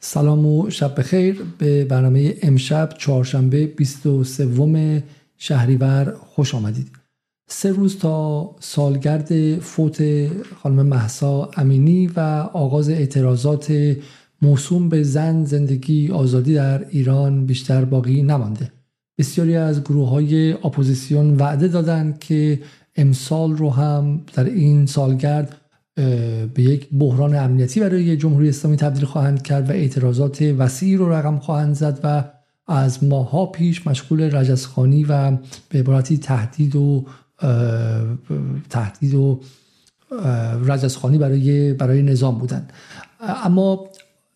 سلام و شب بخیر. به برنامه امشب چهارشنبه 23 شهریور خوش آمدید. سه روز تا سالگرد فوت خانم محسا امینی و آغاز اعتراضات موسوم به زن زندگی آزادی در ایران بیشتر باقی نمانده. بسیاری از گروه های اپوزیسیون وعده دادند که امسال رو هم در این سالگرد به یک بحران امنیتی برای جمهوری اسلامی تبدیل خواهند کرد و اعتراضات وسیعی رو رقم خواهند زد و از ماها پیش مشغول رجزخانی و به عبارتی تهدید و تهدید و رجزخانی برای برای نظام بودند. اما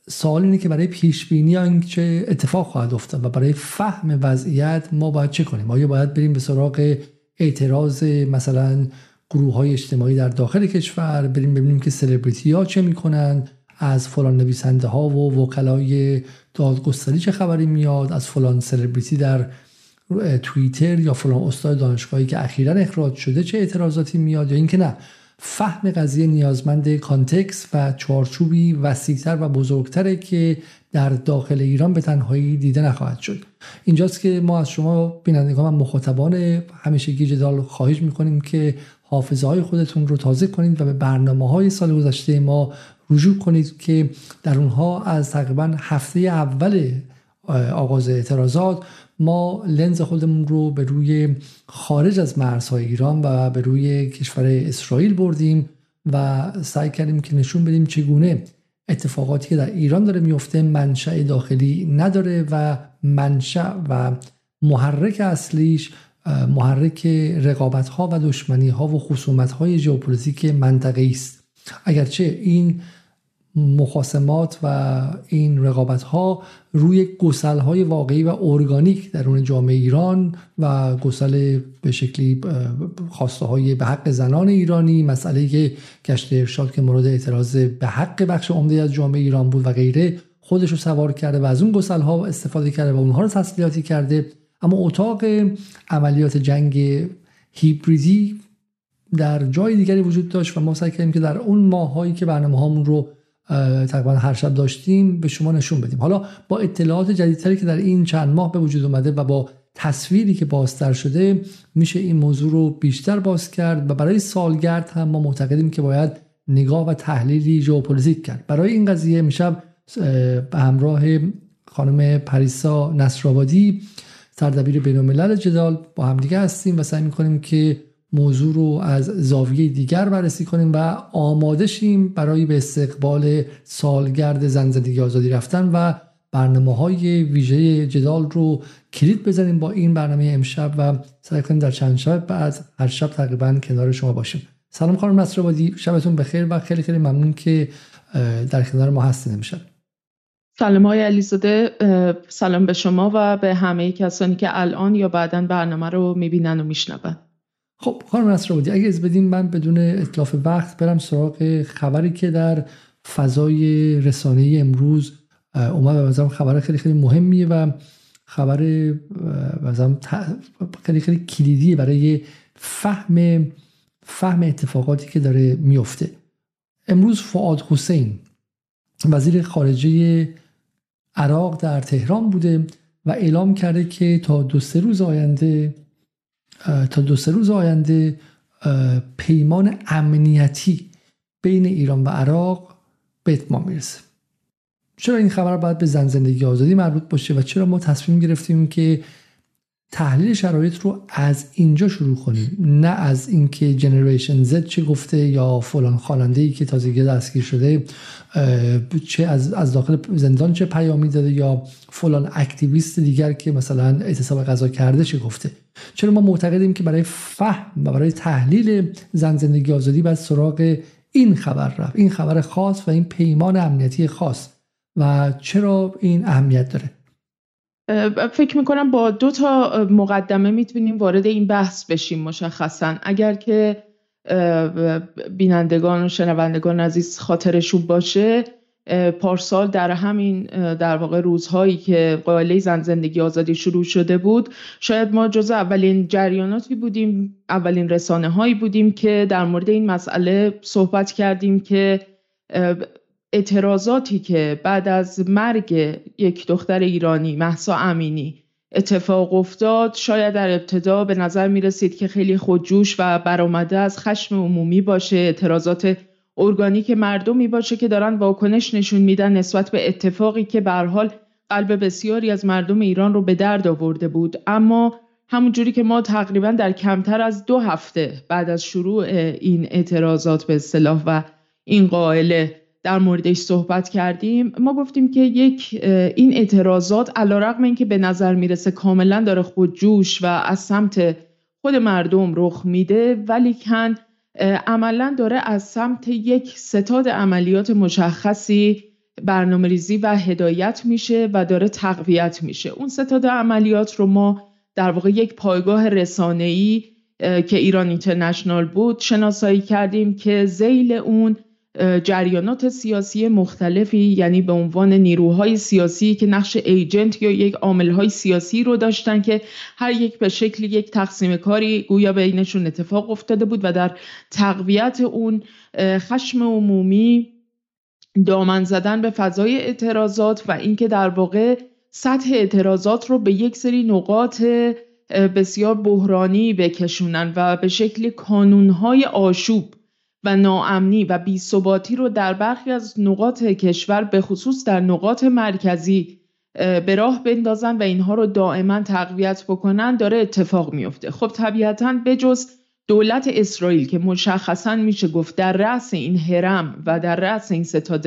سوال اینه که برای پیش بینی چه اتفاق خواهد افتاد و برای فهم وضعیت ما باید چه کنیم؟ آیا باید بریم به سراغ اعتراض مثلا گروه های اجتماعی در داخل کشور بریم ببینیم که سلبریتی ها چه می‌کنن از فلان نویسنده ها و وکلای دادگستری چه خبری میاد از فلان سلبریتی در توییتر یا فلان استاد دانشگاهی که اخیرا اخراج شده چه اعتراضاتی میاد یا اینکه نه. فهم قضیه نیازمند context و چارچوبی وسیعتر و بزرگتره که در داخل ایران به تنهایی دیده نخواهد شد. اینجاست که ما از شما بینندگان و مخاطبان همیشگی جدال خواهش می‌کنیم که حافظه های خودتون رو تازه کنید و به برنامه های سال گذشته ما رجوع کنید که در اونها از تقریبا هفته اول آغاز اعتراضات ما لنز خودمون رو به روی خارج از مرزهای ایران و به روی کشور اسرائیل بردیم و سعی کردیم که نشون بدیم چگونه اتفاقاتی که در ایران داره میفته منشأ داخلی نداره و منشأ و محرک اصلیش محرک رقابت ها و دشمنی ها و خصومت های ژئوپلیتیک منطقه است. اگرچه این مخاسمات و این رقابت ها روی گسل های واقعی و ارگانیک درون جامعه ایران و گسل به شکلی خواسته های به حق زنان ایرانی مسئله گشت ارشاد که مورد اعتراض به حق بخش عمده از جامعه ایران بود و غیره خودش رو سوار کرده و از اون گسل ها استفاده کرده و اونها رو تسلیحاتی کرده. اما اتاق عملیات جنگ هیبریدی در جای دیگری وجود داشت و ما سعی کردیم که در اون ماهایی که برنامه هامون رو تقریبا هر شب داشتیم به شما نشون بدیم. حالا با اطلاعات جدیدتری که در این چند ماه به وجود اومده و با تصویری که بازتر شده میشه این موضوع رو بیشتر باز کرد و برای سالگرد هم ما معتقدیم که باید نگاه و تحلیلی ژئوپلیتیک کرد. برای این قضیه میشب به همراه خانم پریسا نصرآبادی سردبیر بین جدال با همدیگه هستیم و سعی می‌کنیم که موضوع رو از زاویه دیگر بررسی کنیم و آماده شیم برای به استقبال سالگرد زن زندگی آزادی رفتن و برنامه های ویژه جدال رو کلید بزنیم با این برنامه امشب و سعی کنیم در چند شب بعد هر شب تقریبا کنار شما باشیم. سلام خانم نصر شبتون بخیر و خیلی خیلی ممنون که در کنار ما هستین امشب. سلام های علیزاده سلام به شما و به همه کسانی که الان یا بعدا برنامه رو می‌بینن و میشنون. خب خانم نصر بودی اگه از بدیم من بدون اطلاف وقت برم سراغ خبری که در فضای رسانه امروز اومد و مثلا خبر خیلی خیلی مهمیه و خبر مثلا خیلی خیلی کلیدی برای فهم فهم اتفاقاتی که داره میفته امروز فعاد حسین وزیر خارجه عراق در تهران بوده و اعلام کرده که تا دو سه روز آینده تا دو سه روز آینده پیمان امنیتی بین ایران و عراق به اتمام می‌رسه. چرا این خبر باید به زن زندگی آزادی مربوط باشه و چرا ما تصمیم گرفتیم که تحلیل شرایط رو از اینجا شروع کنیم. نه از اینکه جنریشن زد چه گفته یا فلان خواننده ای که تازگی دستگیر شده چه از, از داخل زندان چه پیامی داده یا فلان اکتیویست دیگر که مثلا اعتصاب غذا کرده چه گفته. چرا ما معتقدیم که برای فهم و برای تحلیل زن زندگی آزادی باید سراغ این خبر رفت؟ این خبر خاص و این پیمان امنیتی خاص. و چرا این اهمیت داره؟ فکر می‌کنم با دو تا مقدمه می‌تونیم وارد این بحث بشیم مشخصا. اگر که بینندگان و شنوندگان عزیز خاطرشون باشه پارسال در همین در واقع روزهایی که قائله زن زندگی آزادی شروع شده بود شاید ما جز اولین جریاناتی بودیم اولین رسانه هایی بودیم که در مورد این مسئله صحبت کردیم که اعتراضاتی که بعد از مرگ یک دختر ایرانی محسا امینی اتفاق افتاد شاید در ابتدا به نظر می رسید که خیلی خودجوش و برآمده از خشم عمومی باشه. اعتراضات ارگانیک مردمی باشه که دارن واکنش نشون میدن نسبت به اتفاقی که به حال قلب بسیاری از مردم ایران رو به درد آورده بود. اما همونجوری که ما تقریبا در کمتر از دو هفته بعد از شروع این اعتراضات به اصطلاح و این قائله در موردش صحبت کردیم ما گفتیم که یک این اعتراضات علا رقم این که به نظر می‌رسه کاملا داره خودجوش و از سمت خود مردم رخ میده ولی کن عملا داره از سمت یک ستاد عملیات مشخصی برنامه ریزی و هدایت میشه و داره تقویت میشه. اون ستاد عملیات رو ما در واقع یک پایگاه رسانه‌ای که ایران اینترنشنال بود شناسایی کردیم که زیل اون جریانات سیاسی مختلفی یعنی به عنوان نیروهای سیاسی که نقش ایجنت یا یک عاملهای سیاسی رو داشتن که هر یک به شکل یک تقسیم کاری گویا بینشون اتفاق افتاده بود و در تقویت اون خشم عمومی دامن زدن به فضای اعتراضات و اینکه در واقع سطح اعتراضات رو به یک سری نقاط بسیار بحرانی بکشونن و به شکل کانونهای آشوب و ناامنی و بیثباتی رو در برخی از نقاط کشور به خصوص در نقاط مرکزی به راه بندازن و اینها رو دائما تقویت بکنن داره اتفاق میفته. خب طبیعتا بجز دولت اسرائیل که مشخصا میشه گفت در رأس این هرم و در رأس این ستاد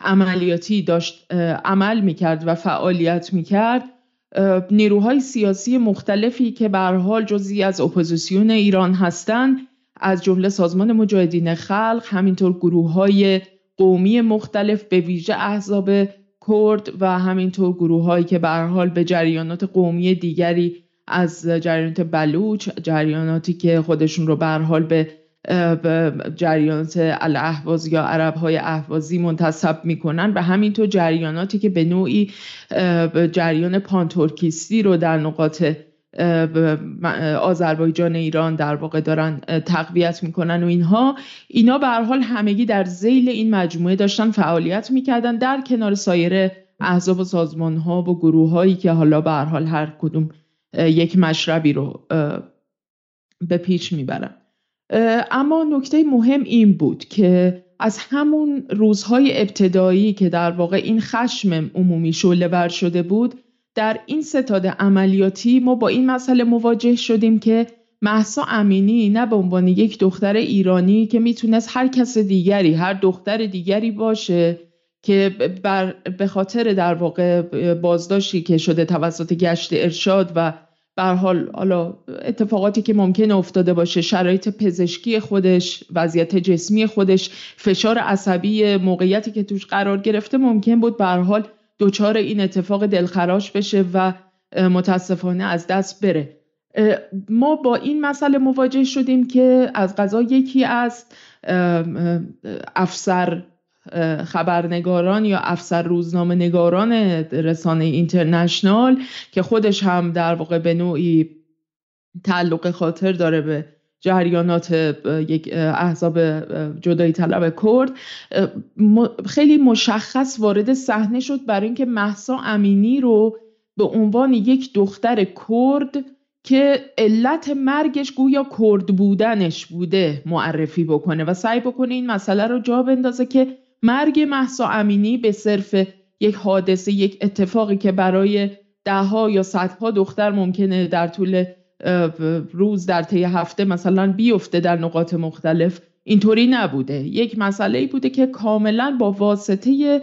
عملیاتی داشت عمل می‌کرد و فعالیت می‌کرد نیروهای سیاسی مختلفی که به حال جزی از اپوزیسیون ایران هستند از جمله سازمان مجاهدین خلق همینطور گروه های قومی مختلف به ویژه احزاب کرد و همینطور گروه هایی که به حال به جریانات قومی دیگری از جریانات بلوچ جریاناتی که خودشون رو به حال به جریانات الاهواز یا عرب های اهوازی منتصب می‌کنن و همینطور جریاناتی که به نوعی جریان پانتورکیستی رو در نقاط آذربایجان ایران در واقع دارن تقویت می‌کنن و اینها. اینا به حال همگی در زیل این مجموعه داشتن فعالیت می‌کردن در کنار سایر احزاب و سازمان ها و گروه هایی که حالا به حال هر کدوم یک مشربی رو به پیش می‌برن. اما نکته مهم این بود که از همون روزهای ابتدایی که در واقع این خشم عمومی شعله بر شده بود در این ستاد عملیاتی ما با این مسئله مواجه شدیم که محسا امینی نه به عنوان یک دختر ایرانی که می‌تونست هر کس دیگری هر دختر دیگری باشه که بر به خاطر در واقع بازداشتی که شده توسط گشت ارشاد و بر حال حالا اتفاقاتی که ممکن افتاده باشه شرایط پزشکی خودش وضعیت جسمی خودش فشار عصبی موقعیتی که توش قرار گرفته ممکن بود به حال دچار این اتفاق دلخراش بشه و متاسفانه از دست بره. ما با این مسئله مواجه شدیم که از غذا یکی از افسر خبرنگاران یا افسر روزنامه نگاران رسانه اینترنشنال که خودش هم در واقع به نوعی تعلق خاطر داره به جریانات یک احزاب جدایی طلب کرد. خیلی مشخص وارد صحنه شد برای اینکه محسا امینی رو به عنوان یک دختر کرد که علت مرگش گویا کرد بودنش بوده معرفی بکنه و سعی بکنه این مسئله رو جا بندازه که مرگ محسا امینی به صرف یک حادثه یک اتفاقی که برای دهها یا صدها دختر ممکنه در طول روز در طی هفته مثلا بیفته در نقاط مختلف اینطوری نبوده. یک مسئله بوده که کاملا با واسطه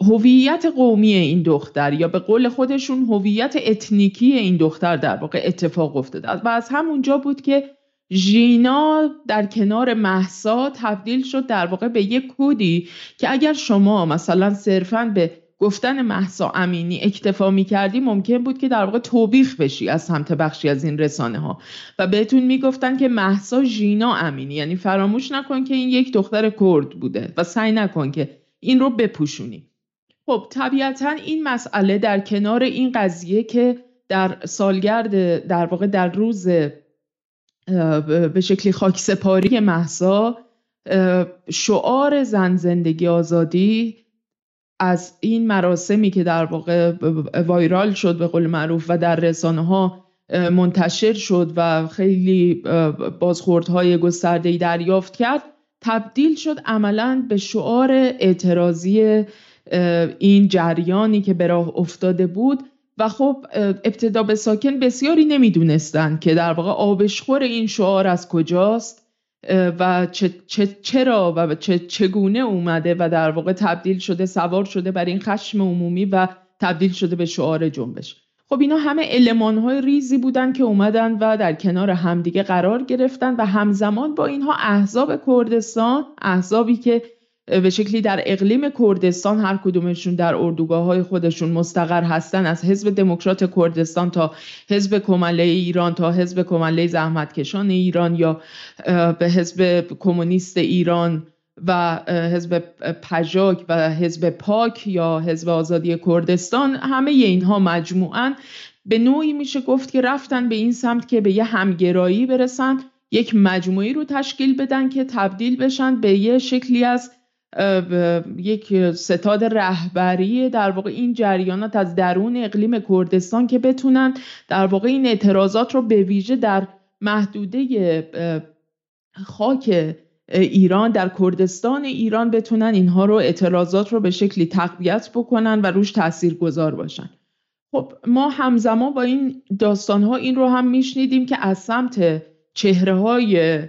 هویت قومی این دختر یا به قول خودشون هویت اتنیکی این دختر در واقع اتفاق افتاده. و از همونجا بود که ژینا در کنار محسا تبدیل شد در واقع به یک کودی که اگر شما مثلا صرفا به گفتن محسا امینی اکتفا می کردی ممکن بود که در واقع توبیخ بشی از سمت بخشی از این رسانه ها و بهتون می‌گفتن که محسا ژینا امینی. یعنی فراموش نکن که این یک دختر کرد بوده و سعی نکن که این رو بپوشونی. خب طبیعتا این مسئله در کنار این قضیه که در سالگرد در واقع در روز به شکلی خاکسپاری محسا شعار زن زندگی آزادی از این مراسمی که در واقع وایرال شد به قول معروف و در رسانه ها منتشر شد و خیلی بازخوردهای گستردهی دریافت کرد تبدیل شد عملا به شعار اعتراضی این جریانی که به راه افتاده بود و خب ابتدا به ساکن بسیاری نمی‌دونستند که در واقع آبشخور این شعار از کجاست. و چرا و چگونه اومده و در واقع تبدیل شده سوار شده بر این خشم عمومی و تبدیل شده به شعار جنبش. خب اینا همه علمان های ریزی بودن که اومدن و در کنار همدیگه قرار گرفتن و همزمان با اینها احزاب کردستان احزابی که به شکلی در اقلیم کردستان هر کدومشون در اردوگاه های خودشون مستقر هستن از حزب دموکرات کردستان تا حزب کمله ایران تا حزب کمله زحمتکشان ایران یا به حزب کمونیست ایران و حزب پژاک و حزب پاک یا حزب آزادی کردستان همه اینها مجموعا به نوعی میشه گفت که رفتن به این سمت که به یه همگرایی برسن یک مجموعی رو تشکیل بدن که تبدیل بشن به یه شکلی از یک ستاد رهبری در واقع این جریانات از درون اقلیم کردستان که بتونن در واقع این اعتراضات رو به ویژه در محدوده خاک ایران در کردستان ایران بتونن اینها رو اعتراضات رو به شکلی تقویت بکنن و روش تأثیر گذار باشن. خب ما همزمان با این داستان ها این رو هم میشنیدیم که از سمت چهره های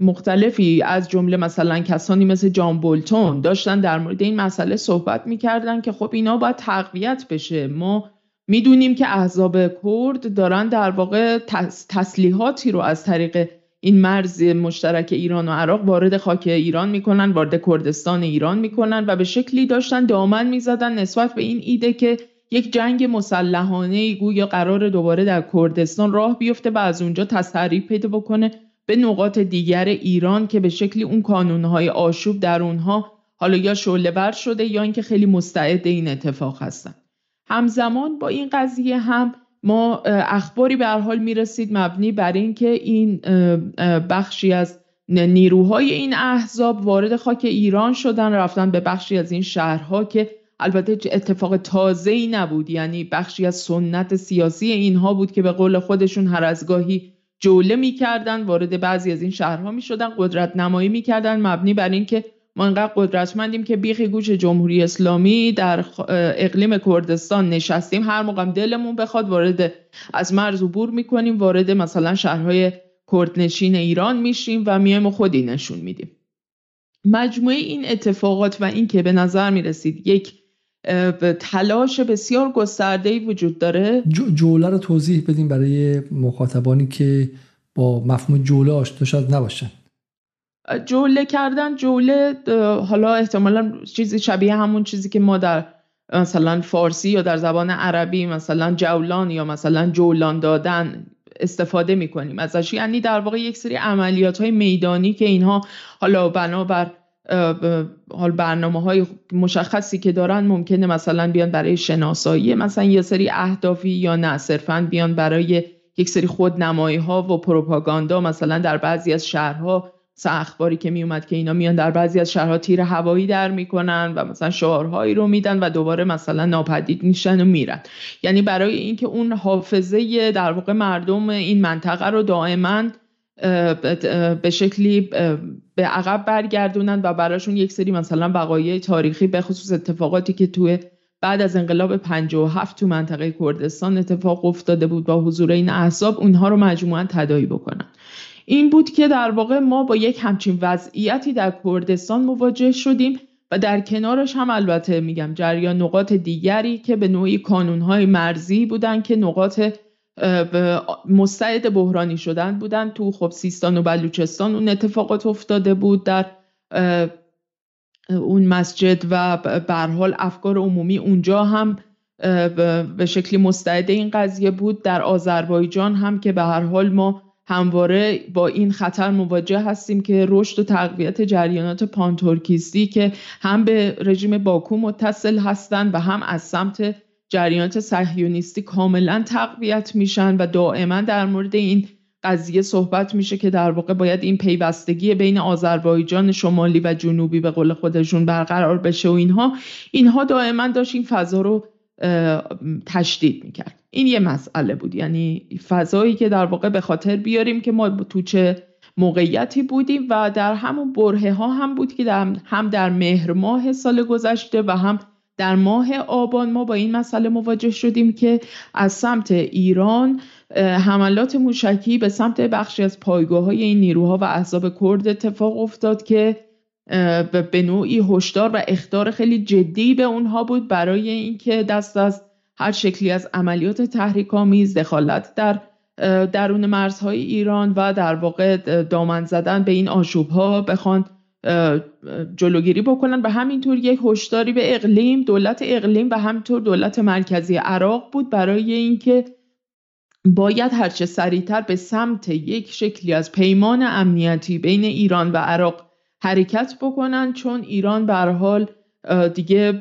مختلفی از جمله مثلا کسانی مثل جان بولتون داشتن در مورد این مسئله صحبت می‌کردن که خب اینا باید تقویت بشه. ما می‌دونیم که احزاب کرد دارن در واقع تسلیحاتی رو از طریق این مرز مشترک ایران و عراق وارد خاک ایران می‌کنن وارد کردستان ایران می‌کنن و به شکلی داشتن دامن می‌زدن نسبت به این ایده که یک جنگ مسلحانه گویا قرار دوباره در کردستان راه بیفته و از اونجا تسریع پیدا بکنه به نقاط دیگر ایران که به شکلی اون کانونهای آشوب در اونها حالا یا شعله شده یا اینکه خیلی مستعد این اتفاق هستن. همزمان با این قضیه هم ما اخباری به حال می‌رسید مبنی بر اینکه این بخشی از نیروهای این احزاب وارد خاک ایران شدن رفتن به بخشی از این شهرها که البته اتفاق تازه ای نبود. یعنی بخشی از سنت سیاسی اینها بود که به قول خودشون هر از گاهی جوله می‌کردن وارد بعضی از این شهرها می‌شدن قدرت نمایی می‌کردن مبنی بر اینکه ما انقدر قدرتمندیم که بیخی گوش جمهوری اسلامی در اقلیم کردستان نشستیم. هر موقع دلمون بخواد وارد از مرز عبور می‌کنیم وارد مثلا شهرهای کردنشین ایران میشیم و میایم خودی نشون میدیم. مجموعه این اتفاقات و این که به نظر می‌رسید یک تلاش بسیار گسترده وجود داره. جوله رو توضیح بدیم برای مخاطبانی که با مفهوم جوله آشنا شاید نباشن. جوله کردن جوله حالا احتمالا چیزی شبیه همون چیزی که ما در مثلا فارسی یا در زبان عربی مثلا جولان یا مثلا جولان دادن استفاده می‌کنیم. ازش یعنی در واقع یک سری عملیات های میدانی که اینها حالا بنابر حال برنامه های مشخصی که دارن ممکنه مثلا بیان برای شناسایی مثلا یه سری اهدافی یا نه صرفا بیان برای یک سری خودنمایی ها و پروپاگاندا مثلا در بعضی از شهرها اخباری که میومد که اینا میان در بعضی از شهرها تیر هوایی در می‌کنن و مثلا شعارهایی رو میدن و دوباره مثلا ناپدید میشن و میرن. یعنی برای اینکه اون حافظه در واقع مردم این منطقه رو دائما به شکلی به عقب برگردونن و براشون یک سری مثلا وقایع تاریخی به خصوص اتفاقاتی که توی بعد از انقلاب 57 تو منطقه کردستان اتفاق افتاده بود با حضور این احزاب اونها رو مجموعا تدایی بکنن. این بود که در واقع ما با یک همچین وضعیتی در کردستان مواجه شدیم و در کنارش هم البته میگم جریان نقاط دیگری که به نوعی کانونهای مرزی بودن که نقاط مستعد بحرانی شدن بودن. تو خب سیستان و بلوچستان اون اتفاقات افتاده بود در اون مسجد و حال افکار عمومی اونجا هم به شکلی مستعد این قضیه بود. در آذربایجان هم که به هر حال ما همواره با این خطر مواجه هستیم که رشد و تقویت جریانات پانتورکیستی که هم به رژیم باکو متصل هستند و هم از سمت جریانات صهیونیستی کاملا تقویت میشن و دائما در مورد این قضیه صحبت میشه که در واقع باید این پیوستگی بین آذربایجان شمالی و جنوبی به قول خودشون برقرار بشه و اینها. اینها دائما داشت این فضا رو تشدید می‌کرد. این یه مسئله بود. یعنی فضایی که در واقع به خاطر بیاریم که ما تو چه موقعیتی بودیم و در همون بره ها هم بود که در هم در مهر ماه سال گذشته و هم در ماه آبان ما با این مسئله مواجه شدیم که از سمت ایران حملات موشکی به سمت بخشی از پایگاه های این نیروها و احزاب کرد اتفاق افتاد که به نوعی هشدار و اختار خیلی جدی به اونها بود برای اینکه دست از هر شکلی از عملیات تحریک آمیز دخالت در درون مرزهای ایران و در واقع دامن زدن به این آشوب ها بخوان جلوگیری بکنن. و همینطور یک هشداری به اقلیم دولت اقلیم و همینطور دولت مرکزی عراق بود برای اینکه باید هرچه سریعتر به سمت یک شکلی از پیمان امنیتی بین ایران و عراق حرکت بکنن چون ایران به حال دیگه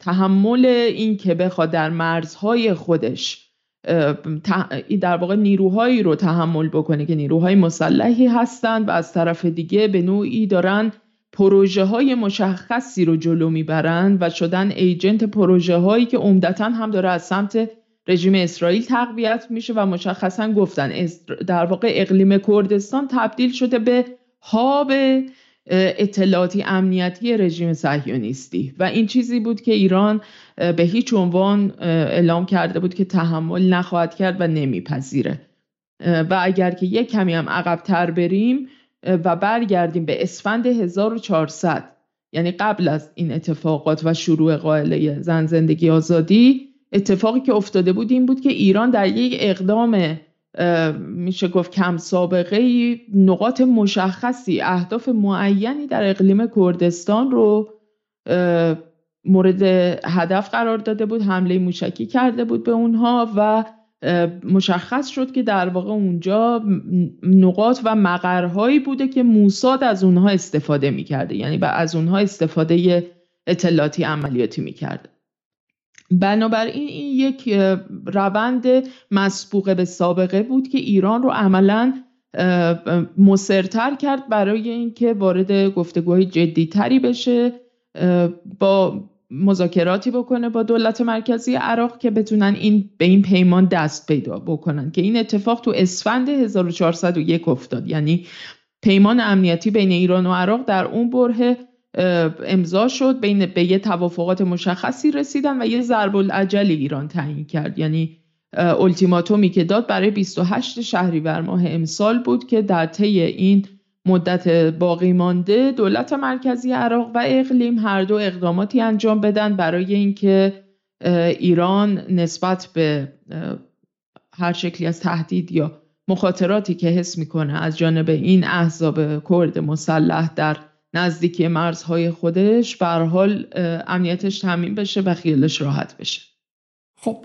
تحمل این که بخواد در مرزهای خودش در واقع نیروهایی رو تحمل بکنه که نیروهای مسلحی هستند و از طرف دیگه به نوعی دارن پروژه های مشخصی رو جلو می‌برند و شدن ایجنت پروژه هایی که عمدتا هم داره از سمت رژیم اسرائیل تقویت میشه و مشخصا گفتن در واقع اقلیم کردستان تبدیل شده به هاب اطلاعاتی امنیتی رژیم صهیونیستی. و این چیزی بود که ایران به هیچ عنوان اعلام کرده بود که تحمل نخواهد کرد و نمیپذیره. و اگر که یک کمی هم عقبتر بریم و برگردیم به اسفند 1400 یعنی قبل از این اتفاقات و شروع قائله زن زندگی آزادی اتفاقی که افتاده بود این بود که ایران در یک اقدام میشه گفت کم سابقه نقاط مشخصی اهداف معینی در اقلیم کردستان رو مورد هدف قرار داده بود حمله موشکی کرده بود به اونها و مشخص شد که در واقع اونجا نقاط و مقرهایی بوده که موساد از اونها استفاده می‌کرده یعنی از اونها استفاده اطلاعاتی عملیاتی می‌کرده. بنابراین این یک روند مسبوقه به سابقه بود که ایران رو عملا مصرتر کرد برای اینکه وارد گفتگوهای جدیتری بشه با مذاکراتی بکنه با دولت مرکزی عراق که بتونن این به این پیمان دست پیدا بکنن که این اتفاق تو اسفند 1401 افتاد. یعنی پیمان امنیتی بین ایران و عراق در اون بره امضا شد بین به یه توافقات مشخصی رسیدن و یه ضرب العجل ایران تعیین کرد. یعنی التیماتومی که داد برای 28 شهریور ماه امسال بود که در طی این مدت باقی مانده دولت مرکزی عراق و اقلیم هر دو اقداماتی انجام بدن برای اینکه ایران نسبت به هر شکلی از تهدید یا مخاطراتی که حس می‌کنه از جانب این احزاب کرد مسلح در نزدیکی مرزهای خودش بر حال امنیتش تامین بشه و خیالش راحت بشه. خب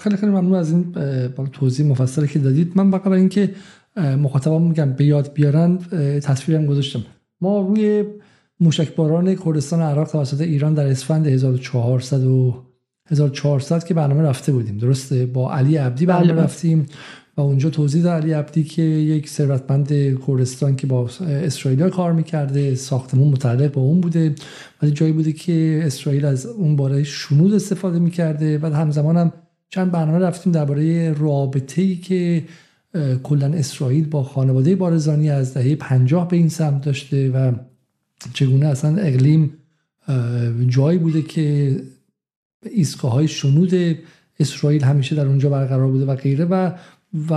خیلی خیلی ممنون از این توضیح مفصلی که دادید. من فقط اینکه مخاطبان میگم به یاد بیارن تصویرم گذاشتم. ما روی موشکباران کردستان عراق توسط ایران در اسفند 1400 و 1400 که برنامه رفته بودیم. درسته؟ با علی عبدی برنامه بله. رفتیم. و اونجا توضیح داد علی عبدی که یک ثروتمند کردستان که با اسرائیل کار می‌کرده ساختمون متعلق با اون بوده. ولی جایی بوده که اسرائیل از اون باره شنود استفاده می‌کرده. و همزمان هم چند برنامه رفتیم درباره رابطه ای که کلا اسرائیل با خانواده بارزانی از دهه پنجاه به این سمت داشته و چگونه اصلا اقلیم جایی بوده که ایستگاه های شنود اسرائیل همیشه در اونجا برقرار بوده و غیره. و و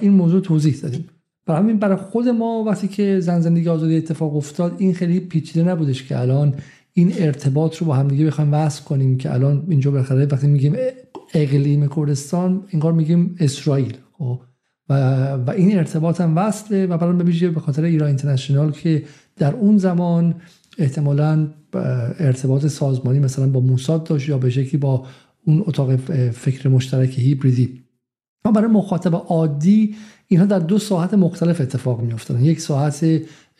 این موضوع توضیح دادیم. برای همین برای خود ما وقتی که زن زندگی آزادی اتفاق افتاد این خیلی پیچیده نبودش که الان این ارتباط رو با همدیگه بخوایم وصل کنیم که الان اینجا بالاخره وقتی میگیم اقلیم کردستان انگار میگیم اسرائیل. خب؟ و, و این ارتباط هم وصله و برای به به خاطر ایران اینترنشنال که در اون زمان احتمالا ارتباط سازمانی مثلا با موساد داشت یا به شکلی با اون اتاق فکر مشترک هیبریدی. ما برای مخاطب عادی اینها در دو ساعت مختلف اتفاق می یک ساعت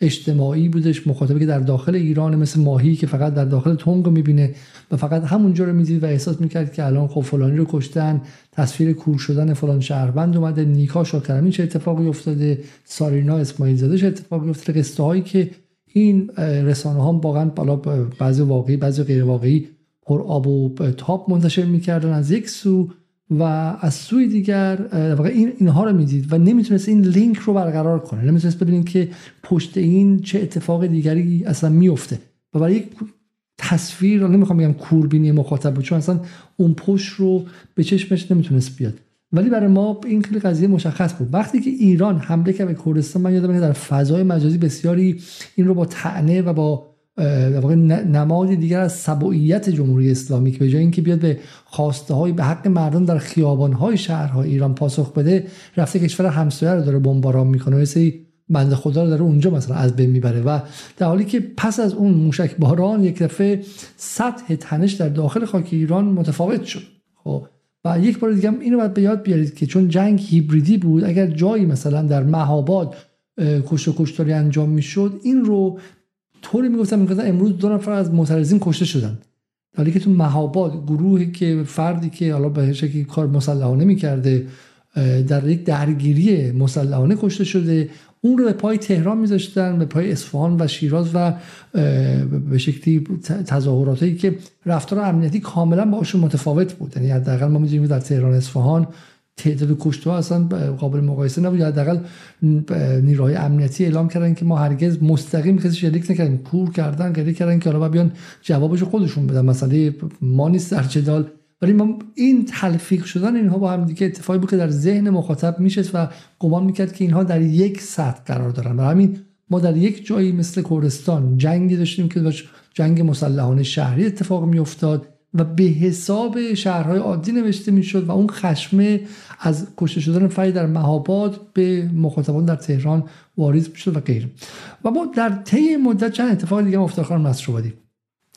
اجتماعی بودش مخاطبی که در داخل ایران مثل ماهی که فقط در داخل تونگ می‌بینه و فقط همونجا رو می‌دید و احساس می‌کرد که الان خب فلانی رو کشتن تصویر کور شدن فلان شهروند اومده نیکا شاکرمی چه اتفاقی افتاده سارینا اسماعیل زاده چه اتفاقی افتاده قصه هایی که این رسانه ها واقعا بالا بعضی واقعی بعضی غیر واقعی پر آب و تاپ منتشر می‌کردن. از یک سو و از سوی دیگر واقعا این اینها رو می‌دید و نمی‌تونست این لینک رو برقرار کنه. نمی‌تونست ببینید که پشت این چه اتفاق دیگری اصلا میفته و برای یک تصویر رو نمی‌خوام بگم کوربینی مخاطب بود چون اصلا اون پشت رو به چشمش نمی‌تونست بیاد. ولی برای ما این خیلی قضیه مشخص بود. وقتی که ایران حمله کرد به کردستان من یادم در فضای مجازی بسیاری این رو با تعنه و با واقع نماد دیگر از سبوعیت جمهوری اسلامی که به جای اینکه بیاد به خواسته های به حق مردم در خیابان های شهرهای ایران پاسخ بده رفته کشور همسایه رو داره بمباران می‌کنه مثل بند خدا رو داره اونجا مثلا از بین می‌بره و در حالی که پس از اون موشک باران یک دفعه سطح تنش در داخل خاک ایران متفاوت شد. خب و یک بار دیگه اینو باید به یاد بیارید که چون جنگ هیبریدی بود اگر جایی مثلا در مهاباد کشت و کشتاری انجام می‌شد این رو طوری می‌گفتن می‌گفتن امروز دو نفر از معترضین کشته شدن. حالی که تو مهاباد گروهی که فردی که حالا به شکلی کار مسلحانه می‌کرده در یک درگیری مسلحانه کشته شده اون رو به پای تهران میذاشتن به پای اصفهان و شیراز و به شکلی تظاهراتی که رفتار امنیتی کاملا باشون متفاوت بود. یعنی حداقل ما می‌دونیم در تهران اصفهان تعداد کشته اصلا قابل مقایسه نبود. حداقل نیروهای امنیتی اعلام کردن که ما هرگز مستقیم کسی شلیک نکردیم. کور کردن گریه کردن که حالا بیان جوابش خودشون بدن. مسئله ما نیست در جدال. ولی ما این تلفیق شدن اینها با هم دیگه اتفاقی بود که در ذهن مخاطب میشه و گمان می‌کرد که اینها در یک سطح قرار دارن. و همین ما در یک جایی مثل کردستان جنگی داشتیم که جنگ مسلحانه شهری اتفاق میافتاد. و به حساب شهرهای عادی نوشته می‌شد و اون خشمه از کشته شدن فری در مهاباد به مخاطبان در تهران واریز می‌شد و غیره و ما در طی مدت چند اتفاق دیگه افتاد خانم نصرآبادی.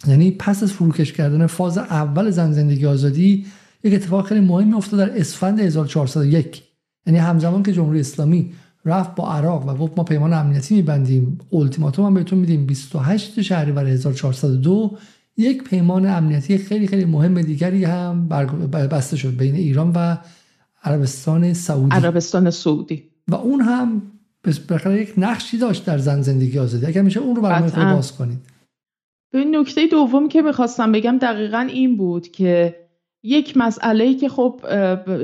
یعنی پس از فروکش کردن فاز اول زن زندگی آزادی یک اتفاق خیلی مهمی افتاد در اسفند 1401 یعنی همزمان که جمهوری اسلامی رفت با عراق و گفت ما پیمان امنیتی میبندیم التیماتوم هم بهتون میدیم 28 شهریور 1402 یک پیمان امنیتی خیلی خیلی مهم دیگری هم بسته شد بین ایران و عربستان سعودی. عربستان سعودی. و اون هم بالاخره یک نقشی داشت در زن زندگی آزادی. اگر میشه اون رو برای باز کنید. به نکته دوم که می‌خواستم بگم دقیقا این بود که یک مسئله که خب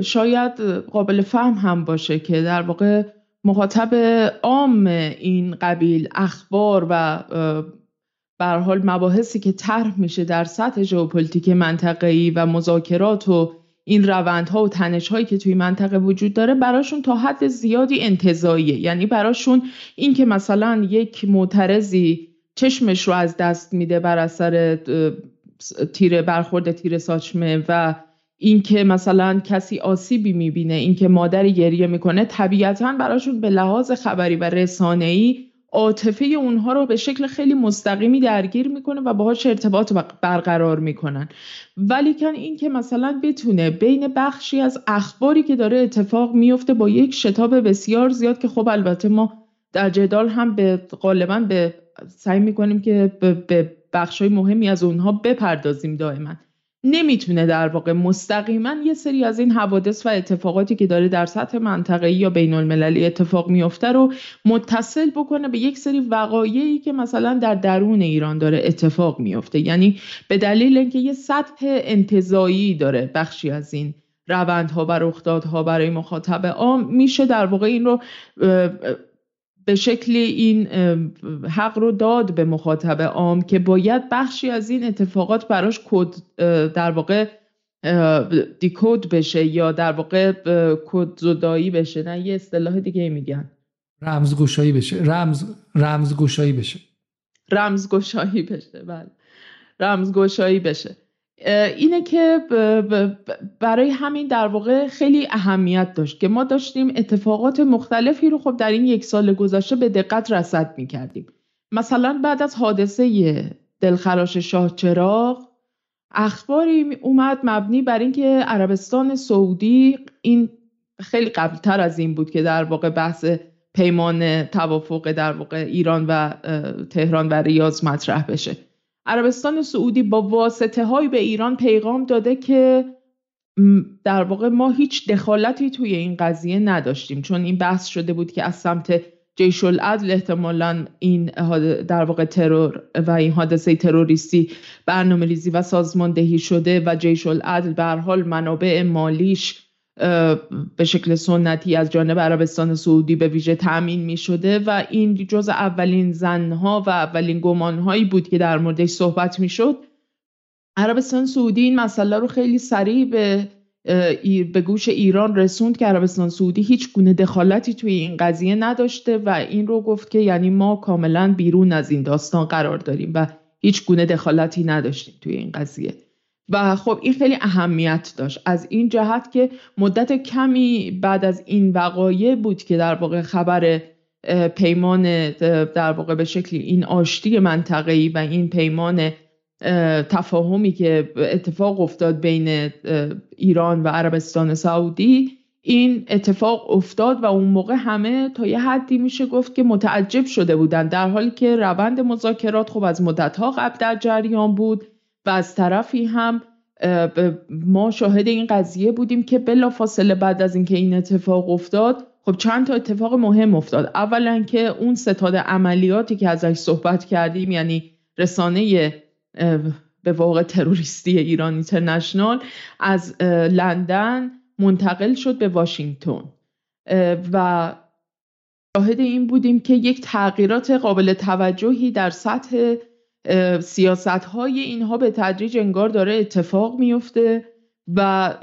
شاید قابل فهم هم باشه که در واقع مخاطب عام این قبیل اخبار و بر حال مباحثی که طرح میشه در سطح ژئوپلیتیک منطقه‌ای و مذاکرات و این روندها و تنشهایی که توی منطقه وجود داره براشون تا حد زیادی انتظاییه. یعنی براشون این که مثلا یک معترضی چشمش رو از دست میده بر اثر تیر برخورد تیر ساچمه و اینکه مثلا کسی آسیبی می‌بینه اینکه مادری گریه می‌کنه طبیعتا براشون به لحاظ خبری و رسانه‌ای عاطفه اونها رو به شکل خیلی مستقیمی درگیر می‌کنه و باهاش ارتباط برقرار می‌کنن. ولی کن این که مثلا بتونه بین بخشی از اخباری که داره اتفاق میفته با یک شتاب بسیار زیاد که خب البته ما در جدال هم به غالبا به سعی می‌کنیم که به بخشای مهمی از اونها بپردازیم دائما. نمی‌تونه در واقع مستقیما یه سری از این حوادث و اتفاقاتی که داره در سطح منطقه‌ای یا بین المللی اتفاق میفته رو متصل بکنه به یک سری وقایعی که مثلا در درون ایران داره اتفاق میفته یعنی به دلیل اینکه یه سطح انتظایی داره بخشی از این روندها و رخدادها برای مخاطب عام میشه در واقع این رو به شکلی این حق رو داد به مخاطب عام که باید بخشی از این اتفاقات براش کد در واقع دیکود بشه یا در واقع کد زدایی بشه نه یه اصطلاح دیگه میگن. رمزگشایی بشه. رمز رمزگشایی بشه. رمزگشایی بشه بله. رمزگشایی بشه. اینه که برای همین در واقع خیلی اهمیت داشت که ما داشتیم اتفاقات مختلفی رو خب در این یک سال گذشته به دقت رصد می کردیم مثلا بعد از حادثه دلخراش شاه چراغ اخباری اومد مبنی بر اینکه عربستان سعودی این خیلی قبلتر از این بود که در واقع بحث پیمان توافق در واقع ایران و تهران و ریاض مطرح بشه. عربستان سعودی با واسطه های به ایران پیغام داده که در واقع ما هیچ دخالتی توی این قضیه نداشتیم. چون این بحث شده بود که از سمت جیش العدل احتمالا این در واقع ترور و این حادثه تروریستی برنامه ریزی و سازماندهی شده و جیش العدل به حال منابع مالیش به شکل سنتی از جانب عربستان سعودی به ویژه تأمین می شده و این جز اولین زنها و اولین گمانهایی بود که در موردش صحبت می شد عربستان سعودی این مسئله رو خیلی سریع به به گوش ایران رسوند که عربستان سعودی هیچ گونه دخالتی توی این قضیه نداشته و این رو گفت که یعنی ما کاملا بیرون از این داستان قرار داریم و هیچ گونه دخالتی نداشتیم توی این قضیه. و خب این خیلی اهمیت داشت. از این جهت که مدت کمی بعد از این وقایع بود که در واقع خبر پیمان در واقع به شکلی این آشتی منطقه‌ای و این پیمان تفاهمی که اتفاق افتاد بین ایران و عربستان سعودی این اتفاق افتاد و اون موقع همه تا یه حدی میشه گفت که متعجب شده بودن در حالی که روند مذاکرات خب از مدتها قبل در جریان بود. و از طرفی هم ما شاهد این قضیه بودیم که بلا فاصله بعد از اینکه این اتفاق افتاد خب چند تا اتفاق مهم افتاد. اولا که اون ستاد عملیاتی که ازش صحبت کردیم یعنی رسانه به واقع تروریستی ایران اینترنشنال از لندن منتقل شد به واشنگتن. و شاهد این بودیم که یک تغییرات قابل توجهی در سطح سیاست های اینها به تدریج انگار داره اتفاق میفته و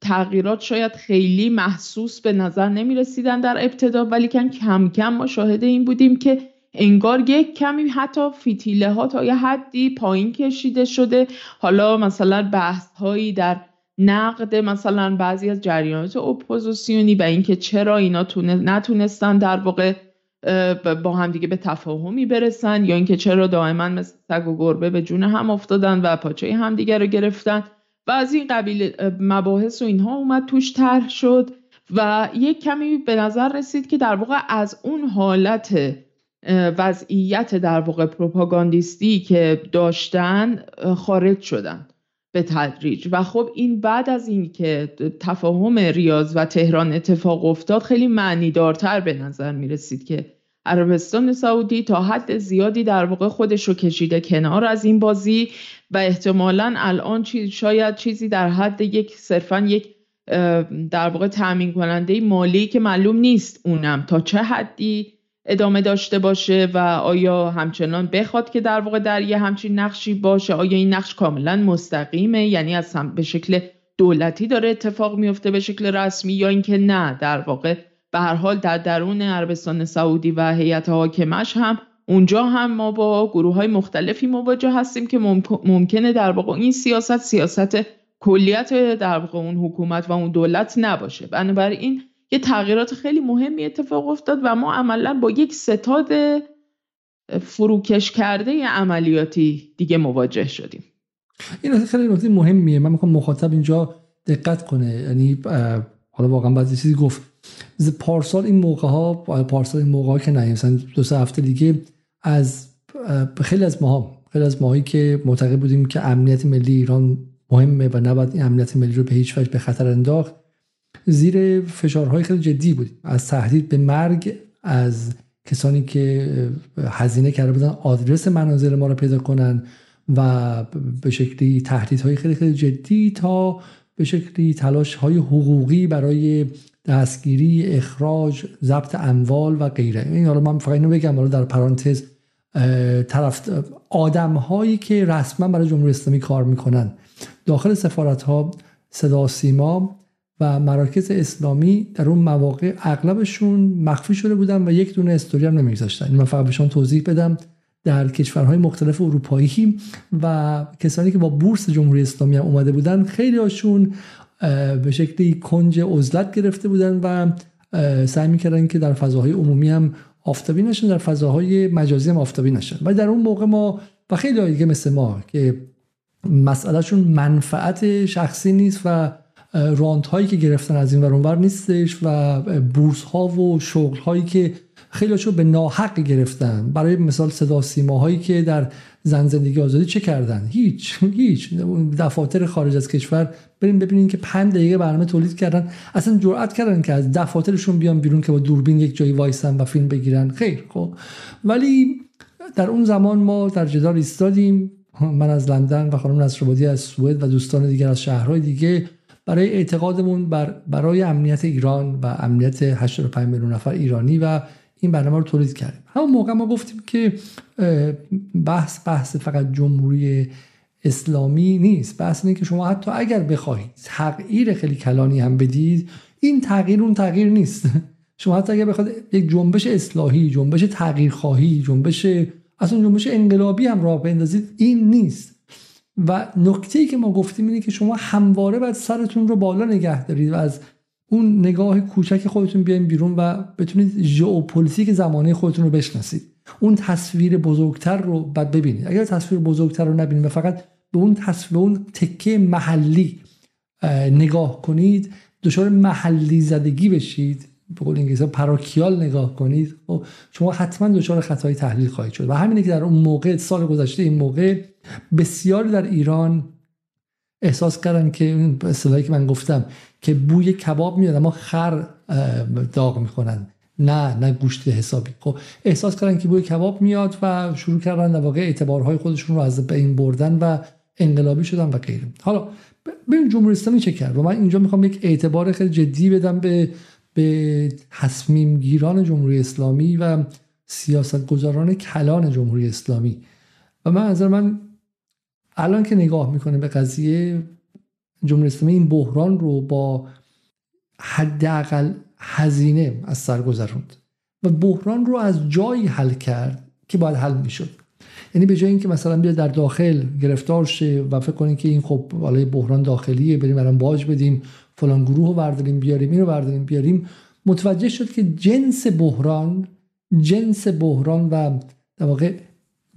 تغییرات شاید خیلی محسوس به نظر نمی رسیدن در ابتدا ولی کم کم ما شاهد این بودیم که انگار یک کمی حتی فیتیله ها تا یه حدی پایین کشیده شده. حالا مثلا بحث هایی در نقد مثلا بعضی از جریانات اپوزیسیونی و اینکه چرا اینا نتونستن در واقع با همدیگه به تفاهمی برسن یا اینکه چرا دائما مثل سگ و گربه به جون هم افتادن و پاچه همدیگه رو گرفتن. و از این قبیل مباحث و اینها اومد توش طرح شد و یک کمی به نظر رسید که در واقع از اون حالت وضعیت در واقع پروپاگاندیستی که داشتن خارج شدن به تدریج. و خب این بعد از اینکه تفاهم ریاض و تهران اتفاق افتاد خیلی معنیدارتر به نظر می رسید که عربستان سعودی تا حد زیادی در واقع خودش رو کشیده کنار از این بازی و احتمالا الان چیز شاید چیزی در حد یک صرفا یک در واقع تأمین کننده مالی که معلوم نیست اونم تا چه حدی ادامه داشته باشه و آیا همچنان بخواد که در واقع در یه همچین نقشی باشه آیا این نقش کاملا مستقیمه؟ یعنی از به شکل دولتی داره اتفاق میفته به شکل رسمی یا اینکه نه در واقع به هر حال در درون عربستان سعودی و هیئت حاکمش هم اونجا هم ما با گروه های مختلفی مواجه هستیم که ممکنه در واقع این سیاست سیاست کلیت در واقع اون حکومت و اون دولت نباشه. بنابراین یه تغییرات خیلی مهمی اتفاق افتاد و ما عملا با یک ستاد فروکش کرده عملیاتی دیگه مواجه شدیم. این خیلی نکته مهمیه. من می‌خوام مخاطب اینجا دقت کنه. یعنی حالا واقعا بعضی چیزی گفت. پارسال این موقع ها پارسال این موقع ها که نه مثلا دو سه هفته دیگه از خیلی از ماها خیلی از ماهایی که معتقد بودیم که امنیت ملی ایران مهمه و نباید این امنیت ملی رو به هیچ وجه به خطر انداخت زیر فشارهای خیلی جدی بود از تهدید به مرگ از کسانی که هزینه کرده بودن آدرس منازل ما رو پیدا کنن و به شکلی تهدیدهای خیلی خیلی جدی تا به شکلی تلاش های حقوقی برای دستگیری اخراج ضبط اموال و غیره. این حالا من فقط اینو بگم حالا در پرانتز طرف آدم هایی که رسما برای جمهوری اسلامی کار می‌کنن. داخل سفارت ها صدا سیما و مراکز اسلامی در اون مواقع اغلبشون مخفی شده بودن و یک دونه استوری هم نمیگذاشتن. من فقط بهشون توضیح بدم. در کشورهای مختلف اروپایی و کسانی که با بورس جمهوری اسلامی هم اومده بودن خیلی هاشون به شکلی کنج عزلت گرفته بودن و سعی می‌کردن که در فضاهای عمومی هم آفتابی نشن در فضاهای مجازی هم آفتابی نشن. و در اون موقع ما و خیلی دیگه مثل ما که مسئلهشون منفعت شخصی نیست و رانت هایی که گرفتن از این ور نیستش و بورس ها و شغل هایی که خیلیشو به ناحق گرفتن. برای مثال صدا سیما هایی که در زن زندگی آزادی چه کردن؟ هیچ هیچ. دفاتر خارج از کشور. بریم ببینیم که 5 دقیقه برنامه تولید کردن. اصلا جرئت کردن که از دفاترشون بیان بیرون که با دوربین یک جایی وایسن و فیلم بگیرن. خیر خب. ولی در اون زمان ما در جدال ایستادیم. من از لندن و خانم نصرآبادی از سوئد و دوستان دیگر از شهرهای دیگه. برای اعتقادمون بر برای امنیت ایران و امنیت 85 میلیون نفر ایرانی و این برنامه رو تولید کردیم. همون موقع ما گفتیم که بحث بحث فقط جمهوری اسلامی نیست. بحث اینه که شما حتی اگر بخواهید تغییر خیلی کلانی هم بدید این تغییر اون تغییر نیست. شما حتی اگر بخواید یک جنبش اصلاحی جنبش تغییرخواهی جنبش اصلا جنبش انقلابی هم راه بندازید این نیست. و نکته ای که ما گفتیم اینه که شما همواره باید سرتون رو بالا نگه دارید و از اون نگاه کوچک خودتون بیاین بیرون و بتونید ژئوپلیتیک زمانه خودتون رو بشناسید. اون تصویر بزرگتر رو بعد ببینید. اگر تصویر بزرگتر رو نبینید و فقط به اون تصویر اون تکه محلی نگاه کنید دچار محلی زدگی بشید به قول انگلیسی parochial نگاه کنید و خب شما حتما دچار خطای تحلیل خواهید شد. و همینه که در اون موقع سال گذشته این موقع بسیاری در ایران احساس کردن که این اصطلاحی که من گفتم که بوی کباب میاد اما خر داغ می‌کنن نه نه گوشت حسابی. خب احساس کردن که بوی کباب میاد و شروع کردن در واقع اعتبارهای خودشون رو از بین بردن و انقلابی شدن و غیره. حالا ببین جمهوری اسلامی چه کرد؟ و من اینجا می‌خوام یک اعتبار خیلی جدی بدم به به تصمیم گیران جمهوری اسلامی و سیاست گذاران کلان جمهوری اسلامی. و من از من الان که نگاه می‌کنه به قضیه جمهوری اسلامی این بحران رو با حداقل هزینه از سر گذروند و بحران رو از جایی حل کرد که باید حل می‌شد. یعنی به جای اینکه مثلا بیاد در داخل گرفتار شه و فکر کنیم که این خب بالای بحران داخلیه بریم الان باج بدیم فلان گروه رو برداریم بیاریم اینو برداریم بیاریم متوجه شد که جنس بحران جنس بحران و در واقع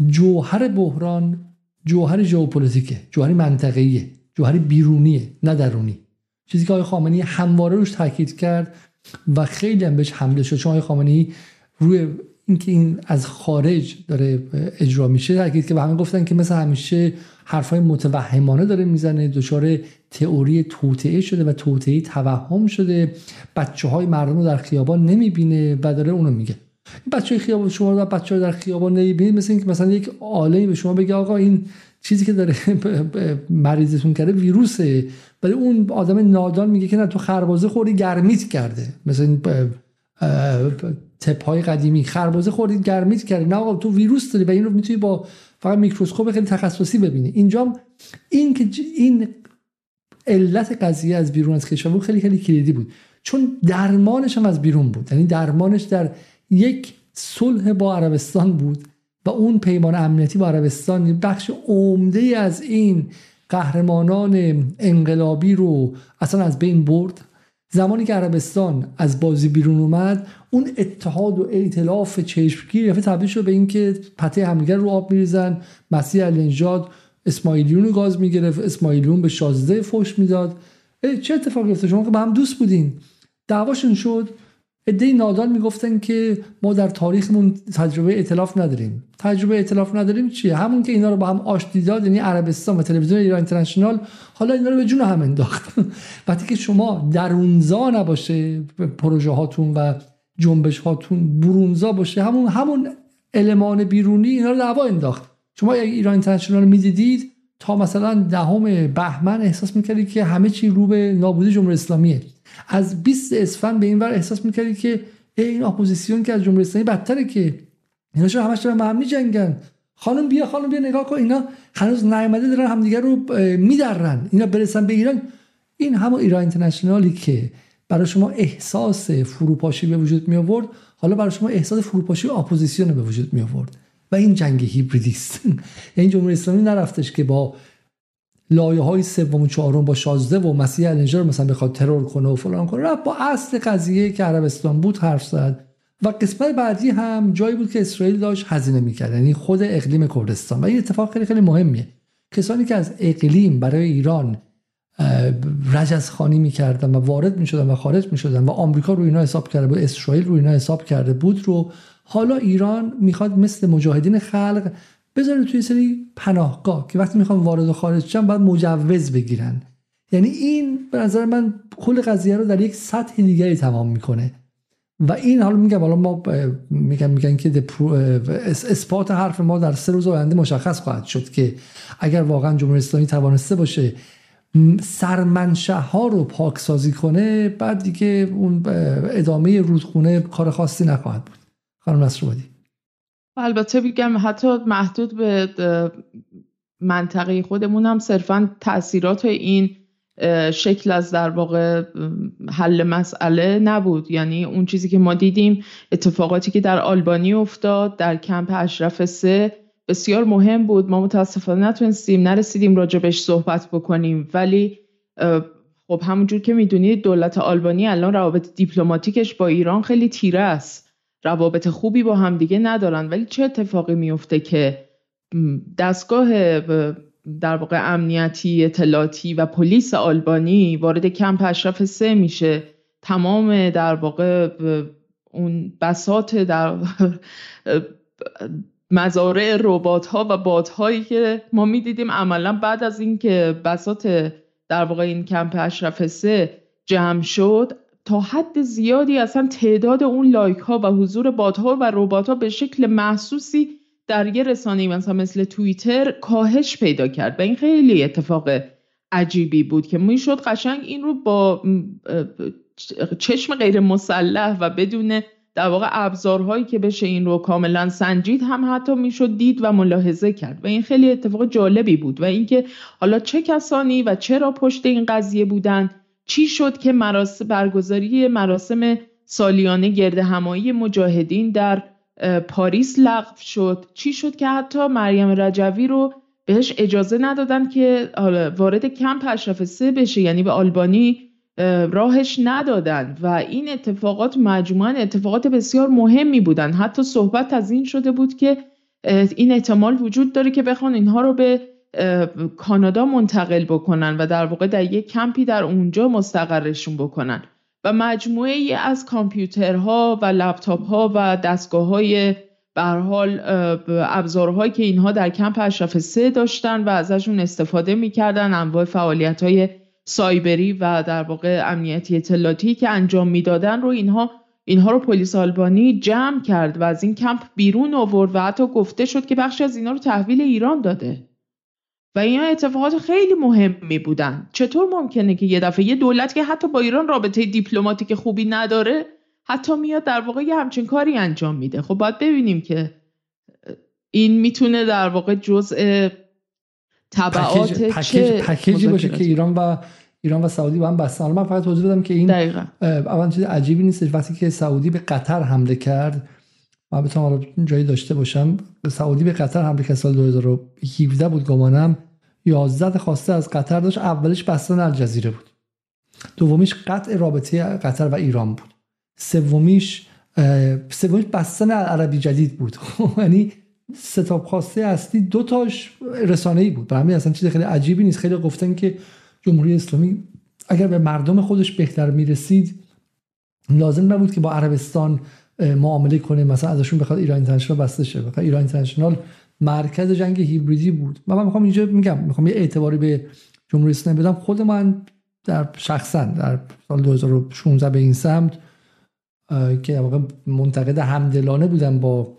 جوهر بحران جوهر ژئوپلیتیکه جوهر منطقه‌ایه جوهر بیرونیه نه درونی. چیزی که آقای خامنه‌ای همواره روش تاکید کرد و خیلی هم بهش حمله شد چون آقای خامنه‌ای روی اینکه این از خارج داره اجرا میشه تاکید که به همه گفتن که مثل همیشه حرفای متوهمانه داره می‌زنه دچار تئوری توطعه شده و توطعه توهم شده. بچه های مردم رو در خیابان نمی‌بینه و داره اونو میگه. بچه خیابان شما رو بچه در خیابان نمی‌بینید مثل اینکه مثلا یک آله به شما بگه آقا این چیزی که داره مریضتون کرده ویروسه. ولی اون آدم نادان میگه که نه تو خربازه خوری گرمیت کرده. مثل این تپ قدیمی خربازه خوردید گرمیت کرده. نه آقا تو ویروس داری و این رو می‌تونی با فقط میکروسکوپ خیلی تخصصی ببینی. اینجا این که این علت قضیه از بیرون از کشور خیلی خیلی کلیدی بود. چون درمانش هم از بیرون بود. یعنی درمانش در یک صلح با عربستان بود و اون پیمان امنیتی با عربستان بخش عمده از این قهرمانان انقلابی رو اصلا از بین برد. زمانی که عربستان از بازی بیرون اومد اون اتحاد و ائتلاف چشمگیر یعنی تبدیل شد به اینکه پته همدیگر رو آب میریزن. مسیح النژاد اسماعیلیون رو گاز می‌گرفت اسماعیلیون به شازده فوش می‌داد. چه اتفاقی افتاد؟ شما که با هم دوست بودین. دعواشون شد. عده نادان می‌گفتن که ما در تاریخمون تجربه ائتلاف نداریم. تجربه ائتلاف نداریم چیه؟ همون که اینا رو با هم آشتی داد یعنی عربستان و تلویزیون ایران اینترنشنال حالا اینا رو به جون هم انداخت. وقتی که شما درونزا نباشه پروژه هاتون و جنبش هاتون برونزا باشه همون همون المان بیرونی اینا رو دعوا انداخت. شما اگه ایران اینترنشنال می‌دیدید تا مثلا دهم بهمن احساس می‌کردید که همه چی رو به نابودی جمهوری اسلامیه. از 20 اسفند به این ور احساس می‌کردی که این اپوزیسیون که از جمهوری اسلامی بدتره که؟ اینا چرا همش دارن هم جنگن خانم بیا خانم بیا نگاه کن. اینا هنوز نیامده دارن همدیگه رو میدرن. اینا برسن به ایران. این همون ایران اینترنشنالی که برای شما احساس فروپاشی به وجود می آورد حالا برای شما احساس فروپاشی اپوزیسیون به وجود می آورد و این جنگ هیبریدی است یعنی جمهوری اسلامی نرفتش که با لایه های سوم و چهارم با شازده و مسیح علینژاد مثلا بخواد ترور کنه و فلان کنه. رفت با اصل قضیه که عربستان بود حرف زد. و قسمت بعدی هم جایی بود که اسرائیل داشت هزینه می‌کرد یعنی خود اقلیم کردستان. و این اتفاق خیلی خیلی مهمیه. کسانی که از اقلیم برای ایران رجزخانی می‌کردن و وارد می‌شدن و خارج می‌شدن و آمریکا رو اینا حساب کرده بود اسرائیل رو اینا حساب کرده بود رو حالا ایران می‌خواد مثل مجاهدین خلق بذاره توی سری پناهگاه که وقتی می‌خوان وارد و خارج شن باید مجوز بگیرن. یعنی این به نظر من کل قضیه رو در یک سطح دیگری تمام می‌کنه. و این حالا میگم حالا ما میگن میگن که اثبات حرف ما در سه روز آینده مشخص خواهد شد که اگر واقعا جمهوری اسلامی توانسته باشه سرمنشه ها رو پاکسازی کنه بعد دیگه اون ادامه رودخونه کار خاصی نخواهد بود. خانم نصرآبادی. البته بگم حتی محدود به منطقه خودمون هم صرفا تاثیرات این شکل از در واقع حل مسئله نبود. یعنی اون چیزی که ما دیدیم اتفاقاتی که در آلبانی افتاد در کمپ اشرف سه بسیار مهم بود. ما متاسفانه نتونستیم نرسیدیم راجبش صحبت بکنیم. ولی خب همونجور که می‌دونید دولت آلبانی الان روابط دیپلماتیکش با ایران خیلی تیره است. روابط خوبی با همدیگه ندارن. ولی چه اتفاقی میفته که دستگاه در واقع امنیتی اطلاعاتی و پلیس آلبانی وارد کمپ اشرف سه میشه؟ تمام در واقع اون بسات در مزارع ربات ها و بات هایی که ما می‌دیدیم عملا بعد از اینکه بسات در واقع این کمپ اشرف سه جمع شد تا حد زیادی اصلا تعداد اون لایک ها و حضور بات ها و ربات ها به شکل محسوسی در یه رسانه مثلا مثل توییتر کاهش پیدا کرد و این خیلی اتفاق عجیبی بود که می‌شد قشنگ این رو با چشم غیر مسلح و بدون در واقع ابزارهایی که بشه این رو کاملا سنجید هم حتی می‌شد دید و ملاحظه کرد و این خیلی اتفاق جالبی بود و اینکه حالا چه کسانی و چرا پشت این قضیه بودن چی شد که مراسم برگزاری مراسم سالیانه گرد همایی مجاهدین در پاریس لغو شد؟ چی شد که حتی مریم رجوی رو بهش اجازه ندادن که وارد کمپ اشرف سه بشه؟ یعنی به آلبانی راهش ندادن و این اتفاقات مجموعا اتفاقات بسیار مهمی بودن. حتی صحبت از این شده بود که این احتمال وجود داره که بخوان اینها رو به کانادا منتقل بکنن و در واقع در یک کمپی در اونجا مستقرشون بکنن. و مجموعه ای از کامپیوترها و لپتاپ ها و دستگاه های حال ابزارهایی که اینها در کمپ اشرف سه داشتن و ازشون استفاده می‌کردن انواع فعالیت های سایبری و در واقع امنیتی اطلاعاتی که انجام می‌دادن رو اینها اینها رو پلیس آلبانی جمع کرد و از این کمپ بیرون آورد و حتی گفته شد که بخشی از اینا رو تحویل ایران داده. و این اتفاقات خیلی مهمی بودن. چطور ممکنه که یه دفعه یه دولت که حتی با ایران رابطه دیپلماتیک خوبی نداره حتی میاد در واقع یه همچین کاری انجام میده؟ خب باید ببینیم که این می‌تونه در واقع جزء تبعات چه پکیجی باشه که ایران و ایران و سعودی با هم بستن من فقط توضیح بدم که این اول چیز عجیبی نیست وقتی که سعودی به قطر حمله کرد من بتونم جایی داشته باشم. سعودی به قطر حمله کرد سال 2017 بود گمانم 11 خواسته از قطر داشت اولش بستن الجزیره بود. دومیش قطع رابطه قطر و ایران بود. سومیش سومیش بستن عربی جدید بود. یعنی ستاب خواسته اصلی دو تاش رسانه ای بود. برای اصلا چیز خیلی عجیبی نیست. خیلی گفتن که جمهوری اسلامی اگر به مردم خودش بهتر می‌رسید لازم نبود که با عربستان معامله کنه. مثلا ازشون بخواد ایران اینترنشنال بسته شه. بخواد ایران اینترنشنال مرکز جنگ هیبریدی بود. من می‌خوام اینجا میگم می‌خوام یه اعتباری به جمهوری اسلامی بدم. خود من در شخصا در سال 2016 به این سمت که واقع منتقد همدلانه بودم با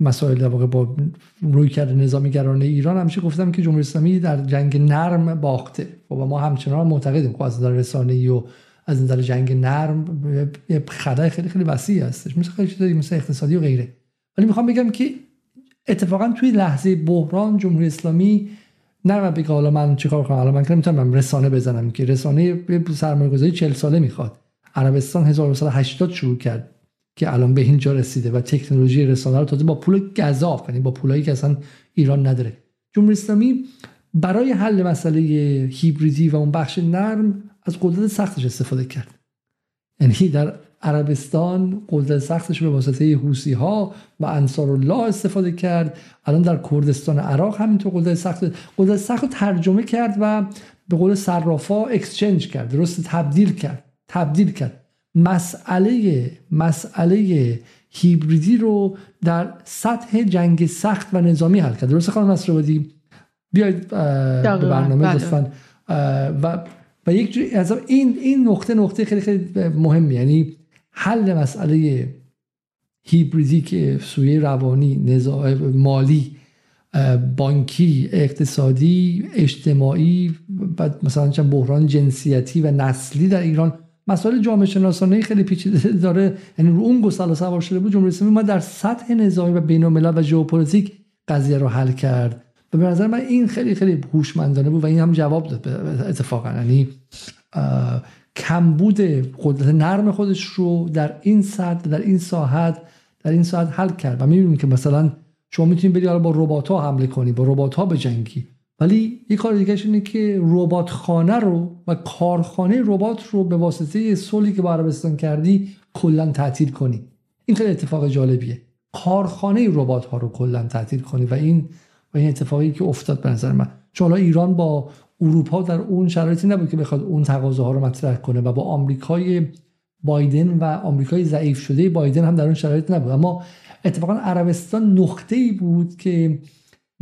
مسائل در واقع با روی کرده نظامی گرانه ایران. همیشه گفتم که جمهوری اسلامی در جنگ نرم باخته. و ما همچنان معتقدیم. خب از نظر رسانه‌ای و از نظر جنگ نرم خدای خیلی خیلی وسیع هستش. مثل خیلی چیزایی مثل اقتصادی و غیره. ولی می‌خوام بگم که اتفاقا توی لحظه بحران جمهوری اسلامی نه بگه حالا من چیکار کنم؟ حالا من که نمی‌تونم رسانه بزنم که رسانه سرمایه گذاری 40 ساله می‌خواد. عربستان 1980 شروع کرد که الان به اینجا رسیده و تکنولوژی رسانه رو تازه با پول گزاف یعنی با پولایی که اصلا ایران نداره. جمهوری اسلامی برای حل مسئله هیبریدی و اون بخش نرم از قدرت سختش استفاده کرد. یعنی در عربستان قدرت سختش به واسطه حوسی ها و انصار الله استفاده کرد. الان در کردستان عراق همینطور قدرت سخت قدرت سخت رو ترجمه کرد و به قول صرافا اکسچنج کرد. درست تبدیل کرد. تبدیل کرد. مسئله مسئله هیبریدی رو در سطح جنگ سخت و نظامی حل کرد. درست خانم نصرآبادی؟ بیاید به برنامه بله. لطفا. و و یک جوری از این این نقطه نقطه خیلی خیلی مهمی یعنی حل مسئله هیبریدی که سوی روانی مالی بانکی اقتصادی اجتماعی بعد مثلا چند بحران جنسیتی و نسلی در ایران مسائل جامعه شناسانه خیلی پیچیده داره. یعنی رو اون گسل سوار شده بود جمهوری اسلامی ما در سطح نظامی و بین و ژئوپلیتیک قضیه رو حل کرد. و به نظر من این خیلی خیلی هوشمندانه بود و این هم جواب داد اتفاقا. یعنی کمبود قدرت نرم خودش رو در این سطح در این ساحت در این ساعت حل کرد. و می‌بینیم که مثلا شما می‌تونید بری با ربات ها حمله کنی با ربات ها بجنگی ولی یه کار دیگه اینه که ربات خانه رو و کارخانه ربات رو به واسطه صلحی که با عربستان کردی کلا تعطیل کنی. این خیلی اتفاق جالبیه. کارخانه ربات ها رو کلا تعطیل کنی و این و این اتفاقی که افتاد به نظر من. چون ایران با اروپا در اون شرایطی نبود که بخواد اون تقاضاها رو مطرح کنه و با آمریکای بایدن و آمریکای ضعیف شده بایدن هم در اون شرایط نبود. اما اتفاقا عربستان نقطه ای بود که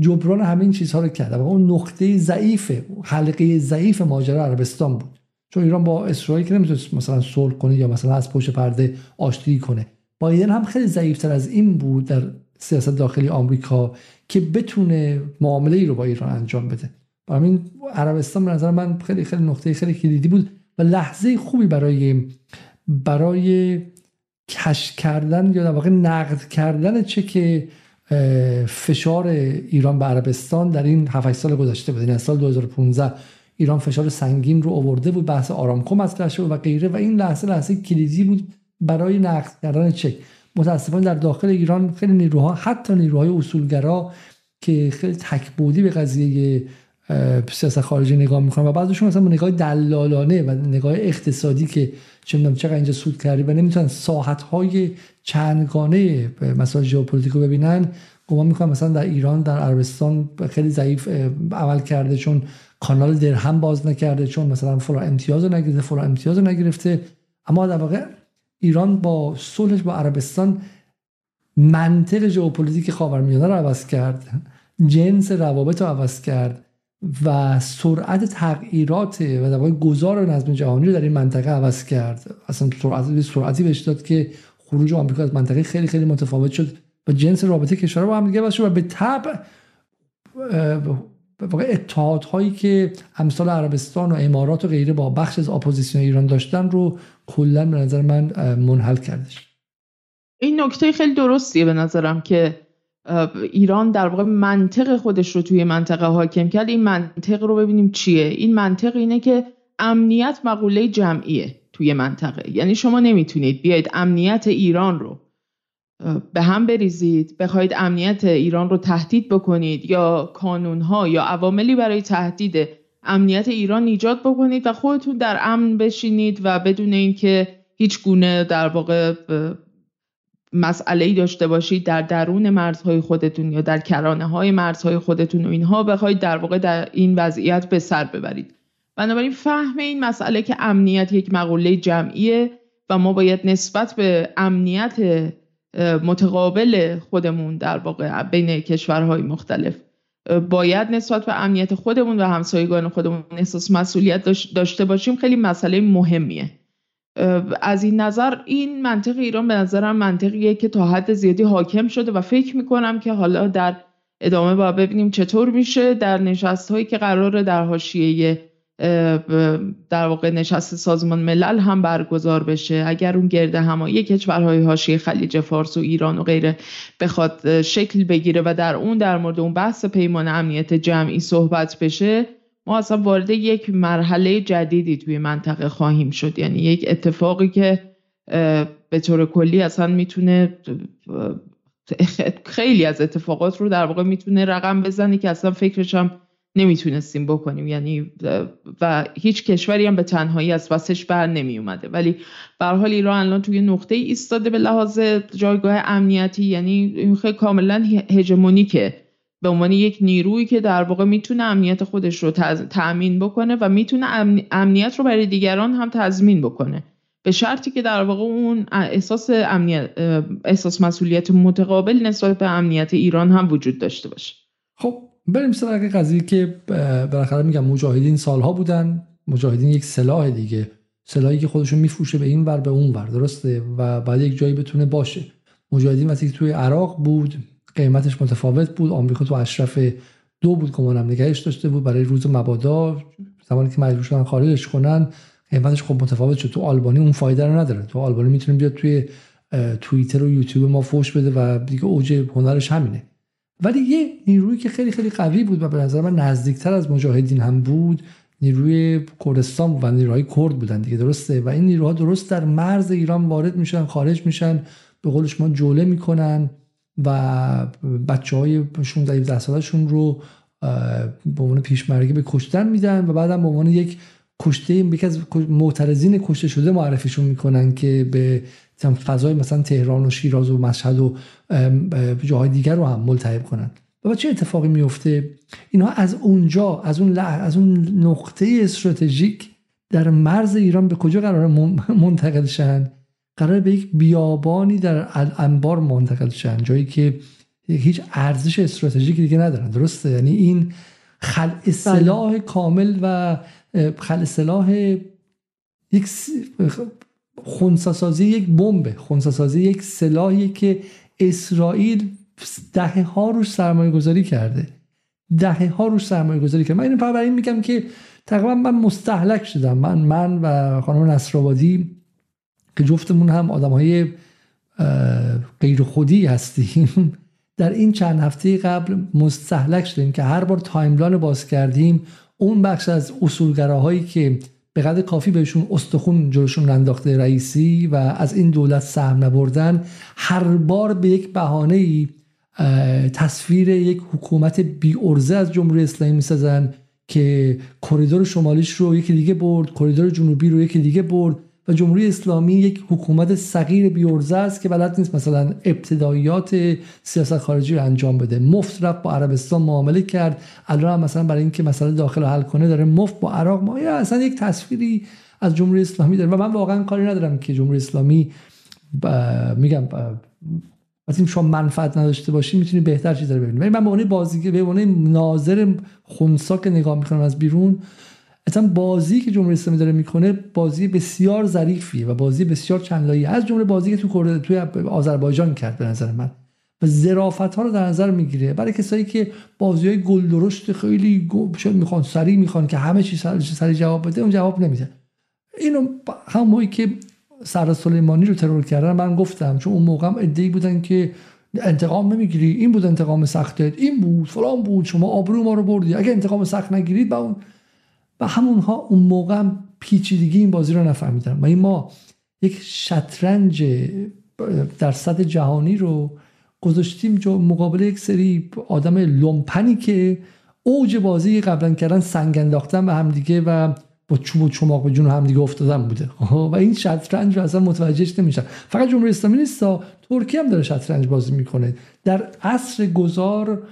جبران همین چیزها رو کرد. و اون نقطه ضعیف حلقه ضعیف ماجرا عربستان بود. چون ایران با اسرائیل که نمی‌تونست مثلا صلح کنه یا مثلا از پشت پرده آشتی کنه. بایدن هم خیلی ضعیفتر از این بود در سیاست داخلی آمریکا که بتونه معامله ای رو با ایران انجام بده. برای این عربستان به نظر من خیلی خیلی نقطه خیلی کلیدی بود و لحظه خوبی برای برای کش کردن یا در واقع نقد کردن چه که فشار ایران به عربستان در این 7 سال گذشته بود. این یعنی سال 2015 ایران فشار سنگین رو آورده بود بحث آرامکو مطرح شد و غیره و این لحظه لحظه کلیدی بود برای نقد کردن چک. متاسفانه در داخل ایران خیلی نیروها حتی نیروهای اصولگرا که خیلی تکبودی به قضیه سیاست خارجی نگاه می‌کنن و بعضیشون مثلا نگاه دلالانه و نگاه اقتصادی که چه می‌دونم چقدر اینجا سود کردی و نمی‌تونن ساحت های چندگانه مسائل ژئوپلیتیک ببینن گمان می‌کنم مثلا در ایران در عربستان خیلی ضعیف عمل کرده چون کانال درهم باز نکرده چون مثلا فلان امتیاز رو نگرفته فلان امتیاز رو نگرفته. اما در واقع ایران با صلحش با عربستان منطق ژئوپلیتیک خاورمیانه رو عوض کرد جنس روابط رو عوض کرد و سرعت تغییرات و در گذار نظم جهانی رو در این منطقه عوض کرد. اصلا سرعت سرعتی بهش داد که خروج آمریکا از منطقه خیلی خیلی متفاوت شد. و جنس رابطه کشورها با هم دیگه و به طبع واقع اتحادهایی که امثال عربستان و امارات و غیره با بخش از اپوزیسیون ایران داشتن رو کلا به نظر من منحل کردش. این نکته خیلی درستیه به نظرم که ایران در واقع منطق خودش رو توی منطقه حاکم کرد. این منطق رو ببینیم چیه. این منطق اینه که امنیت مقوله جمعیه توی منطقه. یعنی شما نمی‌تونید بیاید امنیت ایران رو به هم بریزید. بخواید امنیت ایران رو تهدید بکنید یا کانونها یا عواملی برای تهدید امنیت ایران ایجاد بکنید و خودتون در امن بشینید و بدون اینکه هیچ گونه در واقع مسئله ای داشته باشید در درون مرزهای خودتون یا در کرانه های مرزهای خودتون و اینها بخواید در واقع در این وضعیت به سر ببرید. بنابراین فهم این مسئله که امنیت یک مقوله جمعیه و ما باید نسبت به امنیت متقابل خودمون در واقع بین کشورهای مختلف. باید نسبت به امنیت خودمون و همسایگان خودمون احساس مسئولیت داشته باشیم. خیلی مسئله مهمیه. از این نظر این منطق ایران به نظرم منطقیه که تا حد زیادی حاکم شده و فکر می‌کنم که حالا در ادامه با ببینیم چطور میشه در نشست هایی که قراره در حاشیه در واقع نشست سازمان ملل هم برگزار بشه. اگر اون گرد همایی کشورهای حاشیه خلیج فارس و ایران و غیره بخواد شکل بگیره و در اون در مورد اون بحث پیمان امنیت جمعی صحبت بشه ما اصلا وارد یک مرحله جدیدی توی منطقه خواهیم شد. یعنی یک اتفاقی که به طور کلی اصلا می‌تونه خیلی از اتفاقات رو در واقع می‌تونه رقم بزنی که اصلا فکرش هم نمی‌تونستیم بکنیم. یعنی و هیچ کشوری هم به تنهایی از واسش بر نمی اومده. ولی به حال ایران الان توی نقطه ایستاده به لحاظ جایگاه امنیتی. یعنی خیلی کاملا هژمونیکه. به عنوان یک نیرویی که در واقع می‌تونه امنیت خودش رو تأمین بکنه و می‌تونه امنیت رو برای دیگران هم تضمین بکنه. به شرطی که در واقع اون احساس امنیت احساس مسئولیت متقابل نسبت به امنیت ایران هم وجود داشته باشه. خب بریم سراغ قضیه که بالاخره میگم مجاهدین سالها بودن. مجاهدین یک سلاح دیگه. سلاحی که خودشون میفروشه به این ور به اون ور. درسته؟ و بعد یک جایی بتونه باشه. مجاهدین وقتی توی عراق بود قیمتش متفاوت بود. آمریکا تو اشرف دو بود گمانم نگهش داشته بود برای روز مبادا. زمانی که مجبور شدن خارجش کنن قیمتش خب متفاوت شد. تو آلبانی اون فایده رو نداره. تو آلبانی می‌تونه بیاد توی توییتر و یوتیوب ما فوش بده و دیگه اوج هنرش همینه. ولی یه نیرویی که خیلی خیلی قوی بود و به نظر من نزدیکتر از مجاهدین هم بود نیروی کردستان و نیروهای کرد بودن دیگه درسته؟ و این نیروها درست در مرز ایران وارد میشن خارج میشن به قول شما جوله می‌کنن و بچه های 16 17 سالشون رو به عنوان پیشمرگی به کشتن میدن و بعدم به عنوان یک کشته یکی از معترضین کشته شده معرفیشون می‌کنن که به فضای مثلا تهران و شیراز و مشهد و جاهای دیگر رو هم ملتهب کنن. و چه اتفاقی میفته؟ اینها از اونجا از اون از اون نقطه استراتژیک در مرز ایران به کجا قرار منتقل شن؟ قرار به یک بیابانی در انبار منتقل شن جایی که هیچ ارزش استراتژیکی دیگه ندارن. درسته؟ یعنی این خل اصلاح بله. کامل و خل اصلاح یک خونساسازی یک بمب خونساسازی یک سلاحی که اسرائیل دهه ها روش سرمایه گذاری کرده. دهه ها روش سرمایه گذاری کرده. من اینو برای این میگم که تقریبا من مستحلک شدم. من من و خانم نصرآبادی که جفتمون هم آدم های غیر خودی هستیم. در این چند هفته قبل مستهلک شدیم که هر بار timeline باز کردیم. اون بخش از اصولگراهایی که به قدر کافی بهشون استخون جلوشون انداخته رئیسی و از این دولت سهم نبردن. هر بار به یک بهانه ای تصویر یک حکومت بی عرضه از جمهوری اسلامی می‌سازن که کریدور شمالیش رو یکی دیگه برد کریدور جنوبی رو یکی دیگه برد. و جمهوری اسلامی یک حکومت صغیر بیورزه است که بلد نیست مثلا ابتداییات سیاست خارجی رو انجام بده. مفت رفت با عربستان معامله کرد. الان مثلا برای اینکه مسئله داخل حل کنه داره مفت با عراق ما اصلا یک تصویری از جمهوری اسلامی داره. و من واقعا کاری ندارم که جمهوری اسلامی میگم از این شما منفعت نداشته باشی می‌تونی بهتر چیز رو ببینی. ولی من به عنوان بازی به عنوان ناظر خونسا که نگاه می‌کنم از بیرون اصلا بازی که جمهوری اسلامی داره می‌کنه بازی بسیار ظریفیه و بازی بسیار چندلایی. از جمله بازی که تو توی آذربایجان کرد به نظر من. و ظرافت ها رو در نظر می‌گیره. برای کسایی که بازی های گل درشت خیلی شد می‌خوان سریع می‌خوان که همه چیز سریع جواب بده اون جواب نمیده. اینو هم که سر سلیمانی رو ترور کردن من گفتم چون اون موقع هم ادعی بودن که انتقام نمی‌گیری این بود انتقام سختت این بود فلان بود شما آبرو ما رو بردی. اگه انتقام سخت نگیرید با اون و همونها اون موقع هم پیچیدگی این بازی رو نفهمیدن. و این ما یک شطرنج در سطح جهانی رو گذاشتیم مقابل یک سری آدم لومپنی که اوج بازی قبلا کردن سنگ انداختن به همدیگه و با چوب و چماق به جون همدیگه افتادن بوده. و این شطرنج رو اصلا متوجهش نمیشن. فقط جمهوری اسلامی نیست ترکیه هم داره شطرنج بازی می‌کنه. در عصر گذار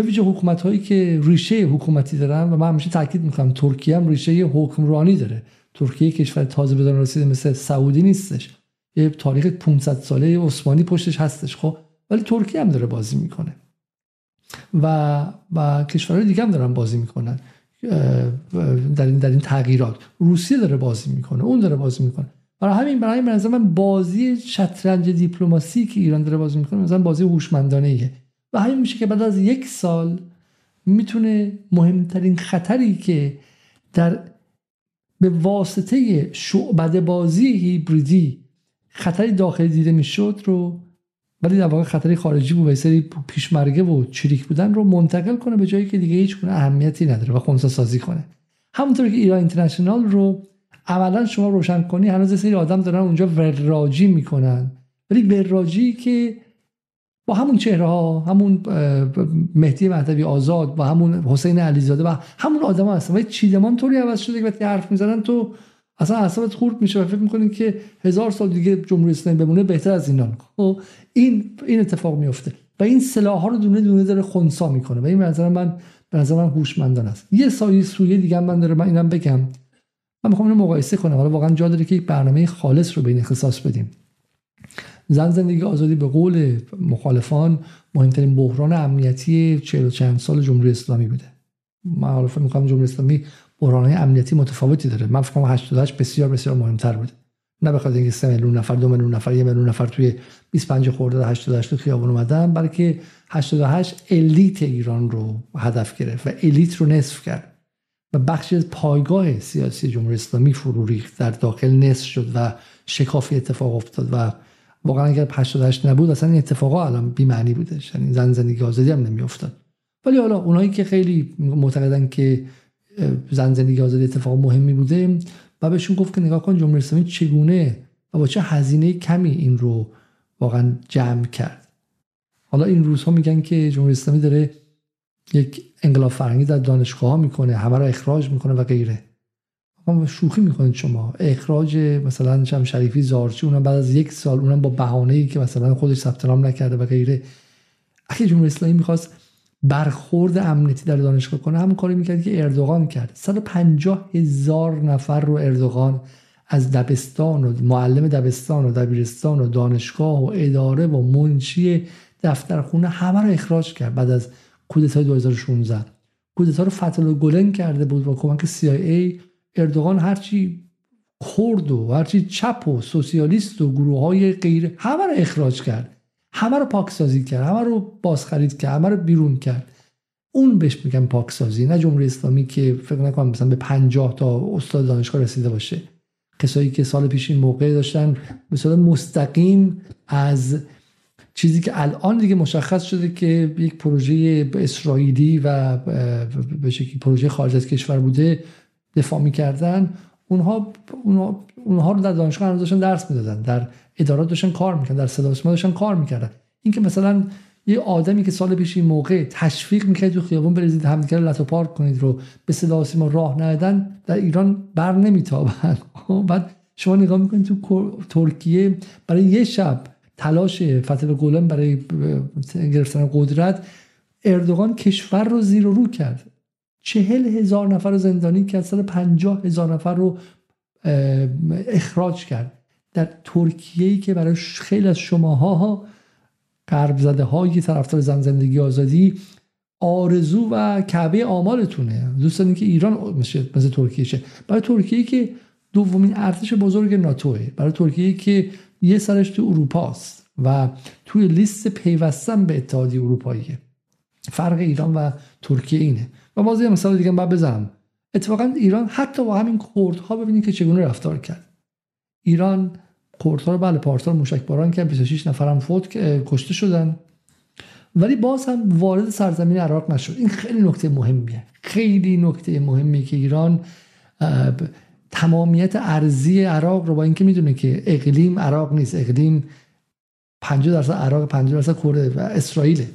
به ویژه حکومت هایی که ریشه حکومتی دارن و من همیشه تاکید می‌کنم ترکیه هم ریشه حکمرانی داره. ترکیه کشور تازه بدان رسیده مثل سعودی نیستش. یه تاریخ 500 ساله عثمانی پشتش هستش خب؟ ولی ترکیه هم داره بازی می‌کنه. و و کشورهای دیگه هم دارن بازی می‌کنن. در این در این تغییرات. روسیه داره بازی می‌کنه اون داره بازی می‌کنه. برای همین برای من من بازی شطرنج دیپلماسی که ایران داره بازی می‌کنه مثلا بازی هوشمندانه ایه و همین میشه که بعد از یک سال می‌تونه مهمترین خطری که در به واسطه شعبده بازی هیبریدی خطری داخلی دیده می‌شد رو ولی در واقع خطری خارجی بود و سری پیشمرگه و چریک بودن رو منتقل کنه به جایی که دیگه هیچ گونه اهمیتی نداره و خونسا سازی کنه. همونطور که ایران اینترنشنال رو اولا شما روشن کنی هنوز سری آدم دارن اونجا وراجی می‌کنن. ولی وراجی که همون چهره ها همون مهدی مهدوی آزاد با همون حسین علیزاده و همون آدم ها هستن. و چیدمان طوری عوض شده که وقتی حرف می‌زنن تو اصلا اعصابت خورد میشه و فکر می‌کنین که هزار سال دیگه جمهوری اسلامی بمونه بهتر از اینان خب این این اتفاق میفته و این سلاح ها رو دونه دونه داره خونسا می‌کنه. و این نظر من به نظر من هوشمندان است. یه سایه سویه دیگه من داره من اینم بگم. من می‌خوام اینو مقایسه کنم. حالا واقعا جا داره که یک برنامه خالص رو به این اختصاص بدیم. زن زندگی آزادی به قول مخالفان مهمترین بحران امنیتی چهل و چند سال جمهوری اسلامی بوده. من فکر می‌کنم جمهوری اسلامی بحران امنیتی متفاوتی داره. من فکر کنم 88 بسیار بسیار مهمتر بوده نه بخاطر اینکه 3 میلیون نفر 2 میلیون نفر 1 میلیون نفر توی 25 خرداد 88 تو خیابون اومدن بلکه 88 الیت ایران رو هدف گرفت و الیت رو نصف کرد. و بخشی از پایگاه سیاسی جمهوری اسلامی فرو ریخت در داخل نصف شد و شکافی اتفاق افتاد و واقعا اگر 88 نبود اصلا این اتفاقا الان بی معنی بودش یعنی زن زندگی آزادی هم نمیافتاد. ولی حالا اونایی که خیلی معتقدن که زن زندگی آزادی اتفاق مهمی بوده و بهشون گفت که نگاه کن جمهوری اسلامی چگونه و با چه هزینه کمی این رو واقعا جمع کرد. حالا این روزها میگن که جمهوری اسلامی داره یک انقلاب فرهنگی در دانشگاه ها می‌کنه همه رو اخراج می‌کنه و غیره. شوخی می‌کنید شما. اخراج مثلا شم شریفی زارچی اونم بعد از یک سال اونم با بهانه ای که مثلا خودش ثبت نام نکرده و غیره. اگه جمهوری اسلامی می‌خواست برخورد امنیتی در دانشگاه کنه همون کاری می‌کرد که اردوغان کرد 150 هزار نفر رو اردوغان از دبستان و معلم دبستان و دبیرستان و دانشگاه و اداره و منشی دفترخونه همه رو اخراج کرد بعد از کودتای 2016 کودتا رو فتل گلن کرده بود با کمک CIA اردوغان هرچی کرد و هرچی چپ و سوسیالیست و گروه های غیر همه رو اخراج کرد. همه رو پاکسازی کرد. همه رو بازخرید کرد. همه رو بیرون کرد. اون بهش میگن پاکسازی نه جمهوری اسلامی که فکر نکنم مثلا به 50 تا استاد دانشگاه رسیده باشه. کسایی که سال پیش این موقع داشتن به مستقیم از چیزی که الان دیگه مشخص شده که یک پروژه اسرائیلی و به شکلی پروژه خارج از کشور بوده دفاع می‌کردن اونها اونها اونها رو در دانشگاه داشتن درس می‌دادن در ادارات داشتن کار می‌کردن در صدا داشتن کار می‌کردن. اینکه مثلا یه آدمی که سال پیش این موقع تشویق می‌کرد تو خیابون بریزید همدیگه رو پارک کنید رو به صدا ما راه ندادن در ایران بر نمیتابن. بعد شما نگاه می‌کنید تو ترکیه برای یه شب تلاش فتح گلن برای گرفتن قدرت اردوغان کشور رو زیر و رو کرد. چهل هزار نفر رو زندانی سال پنجاه هزار نفر رو اخراج کرد. در ترکیه ای که برای خیلی از شماها قرب زده های طرفدار زن زندگی آزادی آرزو و کعبه آمالتونه. دوست که ایران مثل, مثل ترکیه شه. برای ترکیه که دومین ارتش بزرگ ناتوه. برای ترکیه که یه سرش تو اروپاست و توی لیست پیوستن به اتحادیه اروپاییه. فرق ایران و ترکیه اینه. و باز یه مثال دیگه باید بزنم. اتفاقا ایران حتی با همین کردها ببینید که چگونه رفتار کرد. ایران کردها رو بله پارسال موشک باران کرد 26 نفرم فوت کشته شدن. ولی باز هم وارد سرزمین عراق نشد. این خیلی نکته مهمیه. خیلی نکته مهمی که ایران تمامیت ارزی عراق رو با اینکه می‌دونه که اقلیم عراق نیست. اقلیم 50 درصد عراق 50 درصد کرده و اسرائیله.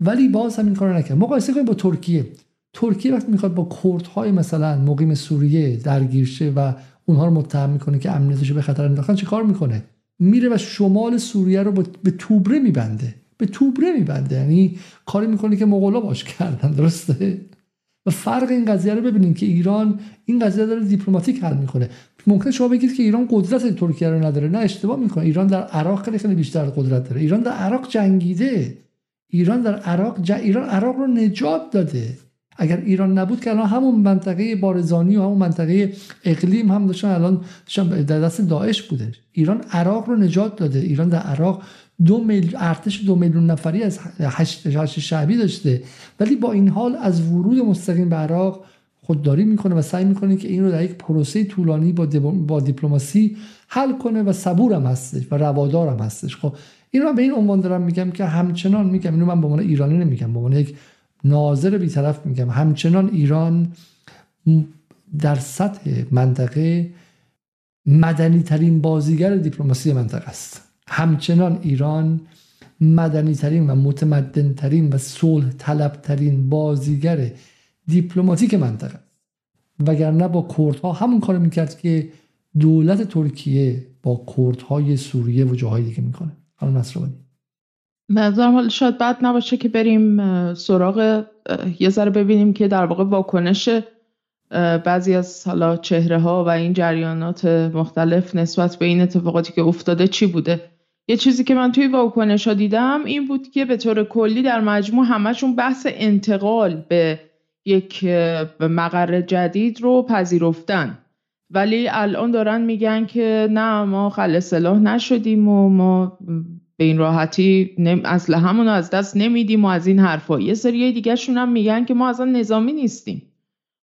ولی باز هم این کارو نکرد. مقایسه کنیم با ترکیه. ترکیه وقتی می‌خواد با کردهای مثلا مقیم سوریه درگیرشه و اونها رو متهم می‌کنه که امنیتش به خطر انداختن چه کار می‌کنه؟ میره و شمال سوریه رو به توبره میبنده. به توبره میبنده. یعنی کاری می‌کنه که مغولا باش کردن درسته؟ و فرق این قضیه رو ببینید که ایران این قضیه داره دیپلماتیک حل می‌کنه. ممکن شما بگید که ایران قدرت ترکیه رو نداره. نه اشتباه می‌کنه. ایران در عراق خیلی خیلی بیشتر قدرت داره. ایران در عراق جنگیده. ایران در عراق ج... ایران عراق رو نجات داده. اگر ایران نبود که الان همون منطقه بارزانی و همون منطقه اقلیم هم داشتن الان در دست داعش بوده. ایران عراق رو نجات داده. ایران در عراق دو میل ارتش دو میلیون نفری از هشت, هشت شعبی داشته. ولی با این حال از ورود مستقیم به عراق خودداری می‌کنه و سعی می‌کنه که این رو در یک پروسه طولانی با, با دیپلماسی حل کنه و صبور هم هستش و روادار هم هستش. خب این رو به این عنوان دارم میگم که همچنان میگم. اینو من به عنوان ایرانی نمیگم به عنوان یک ناظر بیطرف میگم. همچنان ایران در سطح منطقه مدنی ترین بازیگر دیپلماسی منطقه است. همچنان ایران مدنی ترین و متمدن ترین و صلح طلب ترین بازیگر دیپلماتیک منطقه وگرنه با کردها همون کار می‌کرد که دولت ترکیه با کردهای سوریه و جاهای دیگه می‌کنه. خانم نصرآبادی. نظرم حالا شاید بد نباشه که بریم سراغ یه ذره ببینیم که در واقع واکنش بعضی از حالا چهره ها و این جریانات مختلف نسبت به این اتفاقاتی که افتاده چی بوده؟ یه چیزی که من توی واکنش ها دیدم این بود که به طور کلی در مجموع همشون بحث انتقال به یک مقر جدید رو پذیرفتن. ولی الان دارن میگن که نه ما خل سلاح نشدیم و ما به این راحتی اسلحه‌مون رو از دست نمیدیم و از این حرفا. یه سری دیگه هم میگن که ما اصلا نظامی نیستیم.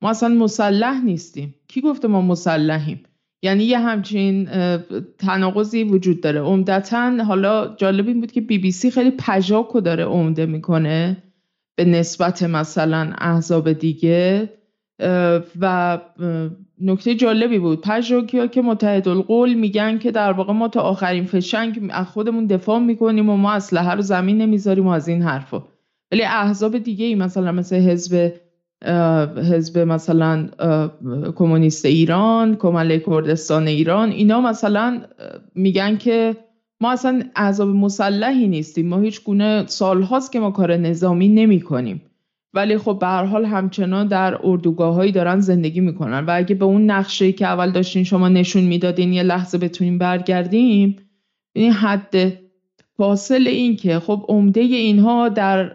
ما اصلا مسلح نیستیم. کی گفته ما مسلحیم؟ یعنی یه همچین تناقضی وجود داره. عمدتا حالا جالب این بود که بی بی سی خیلی پژاکو داره عمده می‌کنه به نسبت مثلا احزاب دیگه و نکته جالبی بود. پژوکیا که متحد القول میگن که در واقع ما تا آخرین فشنگ از خودمون دفاع می‌کنیم و ما اسلحه رو زمین نمی‌ذاریم از این حرفا. ولی احزاب دیگه ای مثلا مثل حزب حزب مثلا کمونیست ایران کماله کردستان ایران اینا مثلا میگن که ما اصلا احزاب مسلحی نیستیم. ما هیچ گونه سالهاست که ما کار نظامی نمی کنیم ولی خب به هر حال همچنان در اردوگاه دارن زندگی می‌کنن. و اگه به اون نقشه که اول داشتین شما نشون می‌دادین یه لحظه بتونیم برگردیم این حد فاصل این که خب عمده اینها در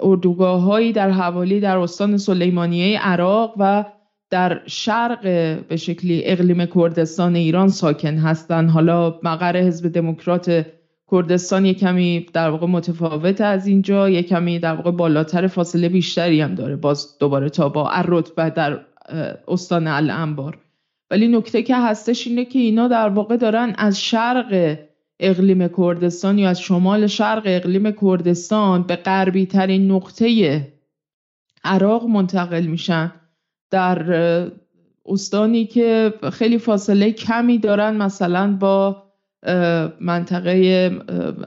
اردوگاه در حوالی در استان سلیمانیه عراق و در شرق به شکلی اقلیم کردستان ایران ساکن هستن. حالا مقر حزب دموکرات کردستان یک کمی در واقع متفاوت از اینجا یک کمی در واقع بالاتر فاصله بیشتری هم داره. باز دوباره تا با الرتبه در استان الانبار. ولی نکته که هستش اینه که اینا در واقع دارن از شرق اقلیم کردستان یا از شمال شرق اقلیم کردستان به غربی ترین نقطه عراق منتقل میشن. در استانی که خیلی فاصله کمی دارن مثلا با منطقه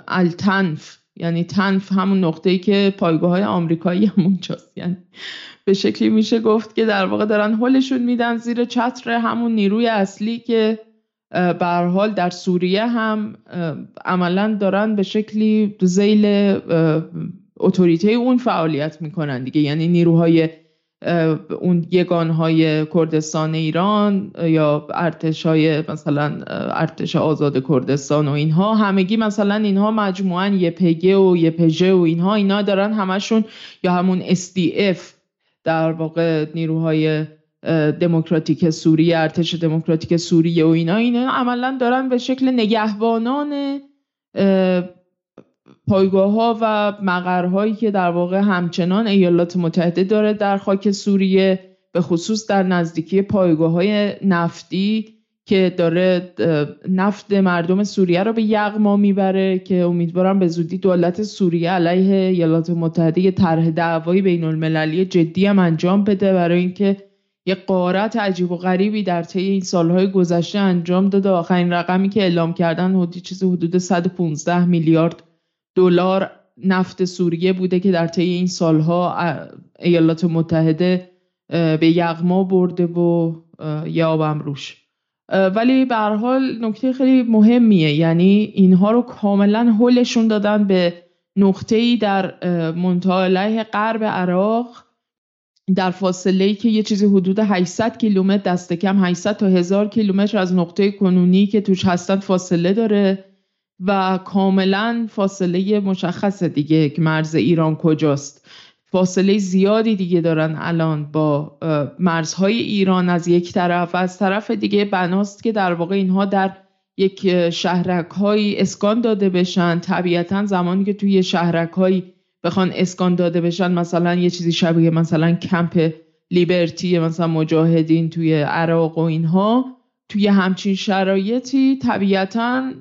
التنف. یعنی تنف همون نقطه ای که پایگاه های آمریکایی همون چاست یعنی به شکلی میشه گفت که در واقع دارن حلشون میدن زیر چتر همون نیروی اصلی که به حال در سوریه هم عملا دارن به شکلی زیل اتوریته اون فعالیت می‌کنن دیگه. یعنی نیروهای اون یگانهای کردستان ایران یا ارتش های مثلا ارتش آزاد کردستان و اینها همگی مثلا اینها مجموعا یه پگه و یه پژه و اینها اینا دارن همشون یا همون SDF در واقع نیروهای دموکراتیک سوریه ارتش دموکراتیک سوریه و اینا اینا عملا دارن به شکل نگهبانان پایگاه ها و مقرهایی که در واقع همچنان ایالات متحده داره در خاک سوریه به خصوص در نزدیکی پایگاه های نفتی که داره نفت مردم سوریه رو به یغما می‌بره که امیدوارم به زودی دولت سوریه علیه ایالات متحده یه طرح دعوایی بین المللی جدی هم انجام بده برای اینکه یه قارت عجیب و غریبی در طی این سالهای گذشته انجام داده. آخرین رقمی که اعلام کردن حدود چیز حدود 115 میلیارد دلار نفت سوریه بوده که در طی این سالها ایالات متحده به یغما برده و یابم روش. ولی به حال نکته خیلی مهمیه. یعنی اینها رو کاملا هلشون دادن به نقطه ای در منطقه غرب عراق در فاصله ای که یه چیزی حدود 800 کیلومتر دست کم 800 تا 1000 کیلومتر از نقطه کنونی که توش هستن فاصله داره. و کاملا فاصله مشخص دیگه که مرز ایران کجاست. فاصله زیادی دیگه دارن الان با مرزهای ایران از یک طرف و از طرف دیگه بناست که در واقع اینها در یک شهرک های اسکان داده بشن. طبیعتا زمانی که توی شهرک هایی بخوان اسکان داده بشن مثلا یه چیزی شبیه مثلا کمپ لیبرتی مثلا مجاهدین توی عراق و اینها توی همچین شرایطی طبیعتا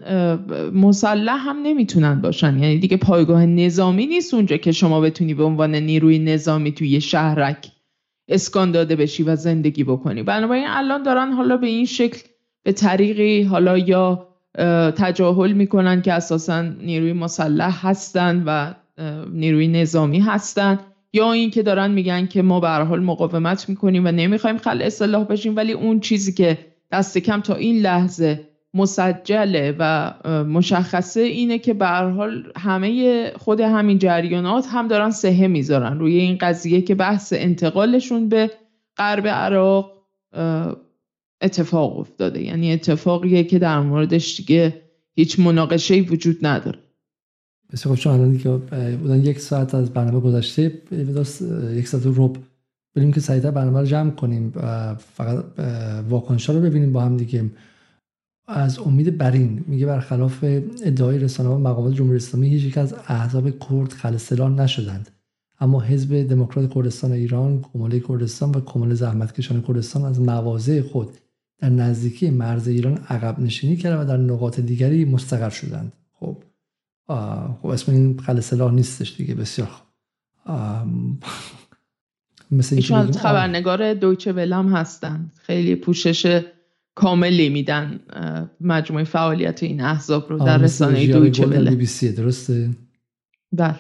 مسلح هم نمی‌تونن باشن. یعنی دیگه پایگاه نظامی نیست اونجا که شما بتونی به عنوان نیروی نظامی توی شهرک اسکان داده بشی و زندگی بکنی. بنابراین الان دارن حالا به این شکل به طریقی حالا یا تجاهل می‌کنن که اساسا نیروی مسلح هستن و نیروی نظامی هستن. یا اینکه دارن میگن که ما به حال مقاومت می‌کنیم و نمی‌خوایم خل اصلاح بشیم ولی اون چیزی که دست کم تا این لحظه مسجله و مشخصه اینه که به حال همه خود همین جریانات هم دارن سهه می‌ذارن. روی این قضیه که بحث انتقالشون به غرب عراق اتفاق افتاده. یعنی اتفاقیه که در موردش دیگه هیچ مناقشه وجود نداره. بسیار خوب. چون الان که بودن یک ساعت از برنامه گذشته یک ساعت رو بریم که سریعتر برنامه رو جمع کنیم فقط واکنش رو ببینیم با هم دیگه. از امید برین میگه برخلاف ادعای رسانه و مقامات جمهوری اسلامی هیچ یک از احزاب کرد خلصلان نشدند. اما حزب دموکرات کردستان ایران کماله کردستان و کماله زحمتکشان کردستان از مواضع خود در نزدیکی مرز ایران عقب نشینی کرده و در نقاط دیگری مستقر شدند. خب خب اسم این خلصلان نیستش دیگه بسیار خوب. مثل ایشون خبرنگار دویچه ولم هستن. خیلی پوشش کاملی میدن مجموعه فعالیت این احزاب رو در رسانه دویچه وله درسته؟ بله.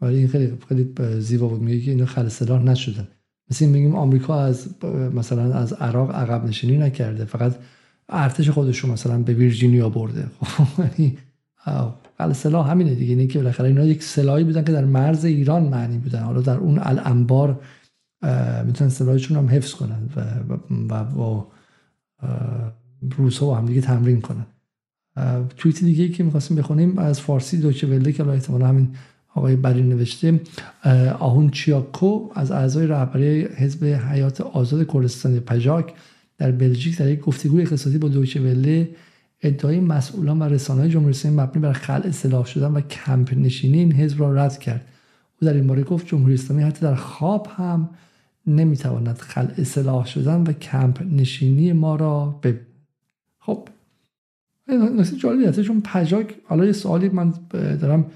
ولی این خیلی خیلی زیبا بود. میگه که اینا خل سلاح نشدن. مثل این میگیم آمریکا از مثلا از عراق عقب نشینی نکرده. فقط ارتش خودش رو مثلا به ویرجینیا برده. یعنی خل سلاح همینه دیگه. اینه که بالاخره اینا یک سلاحی بودن که در مرز ایران معنی بودن. حالا در اون الانبار می‌تونن سلاحشون هم حفظ کنن و, و با روس ها هم دیگه تمرین کنن. توییت دیگه که می‌خواستیم بخونیم از فارسی دوچه ولده که احتمال همین آقای بری نوشته. آهون چیاکو از اعضای رهبری حزب حیات آزاد کردستان پژاک در بلژیک در یک گفتگوی اقتصادی با دویچه وله ادعای مسئولان و رسانه‌های جمهوری اسلامی مبنی بر خلع سلاح شدن و کمپ نشینی این حزب را رد کرد. او در این باره گفت جمهوری اسلامی حتی در خواب هم نمی‌تواند خلع سلاح شدن و کمپ نشینی ما را به خب نکته جالبی چون پژاک حالا یه سوالی من دارم.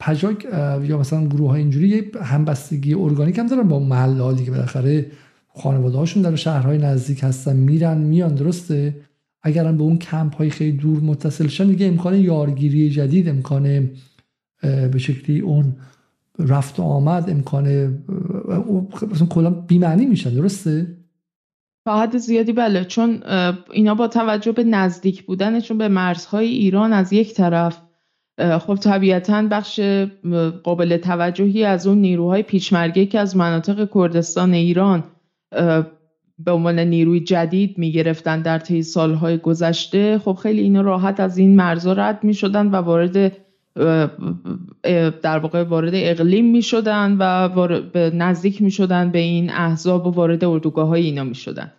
پژاک یا مثلا گروه های اینجوری یه همبستگی ارگانیک هم دارن با محل که بالاخره خانواده هاشون در شهرهای نزدیک هستن میرن میان درسته؟ اگرم به اون کمپ های خیلی دور متصل شن دیگه امکان یارگیری جدید امکان به شکلی اون رفت و آمد امکان کلا بیمعنی میشن درسته؟ تا حد زیادی بله چون اینا با توجه به نزدیک بودنشون به مرزهای ایران از یک طرف خب طبیعتا بخش قابل توجهی از اون نیروهای پیشمرگی که از مناطق کردستان ایران به عنوان نیروی جدید می‌گرفتن در طی سالهای گذشته خب خیلی اینا راحت از این مرزا رد می‌شدن و وارد در واقع وارد اقلیم می‌شدن و نزدیک می‌شدن به این احزاب و وارد اردوگاه های اینا می‌شدن.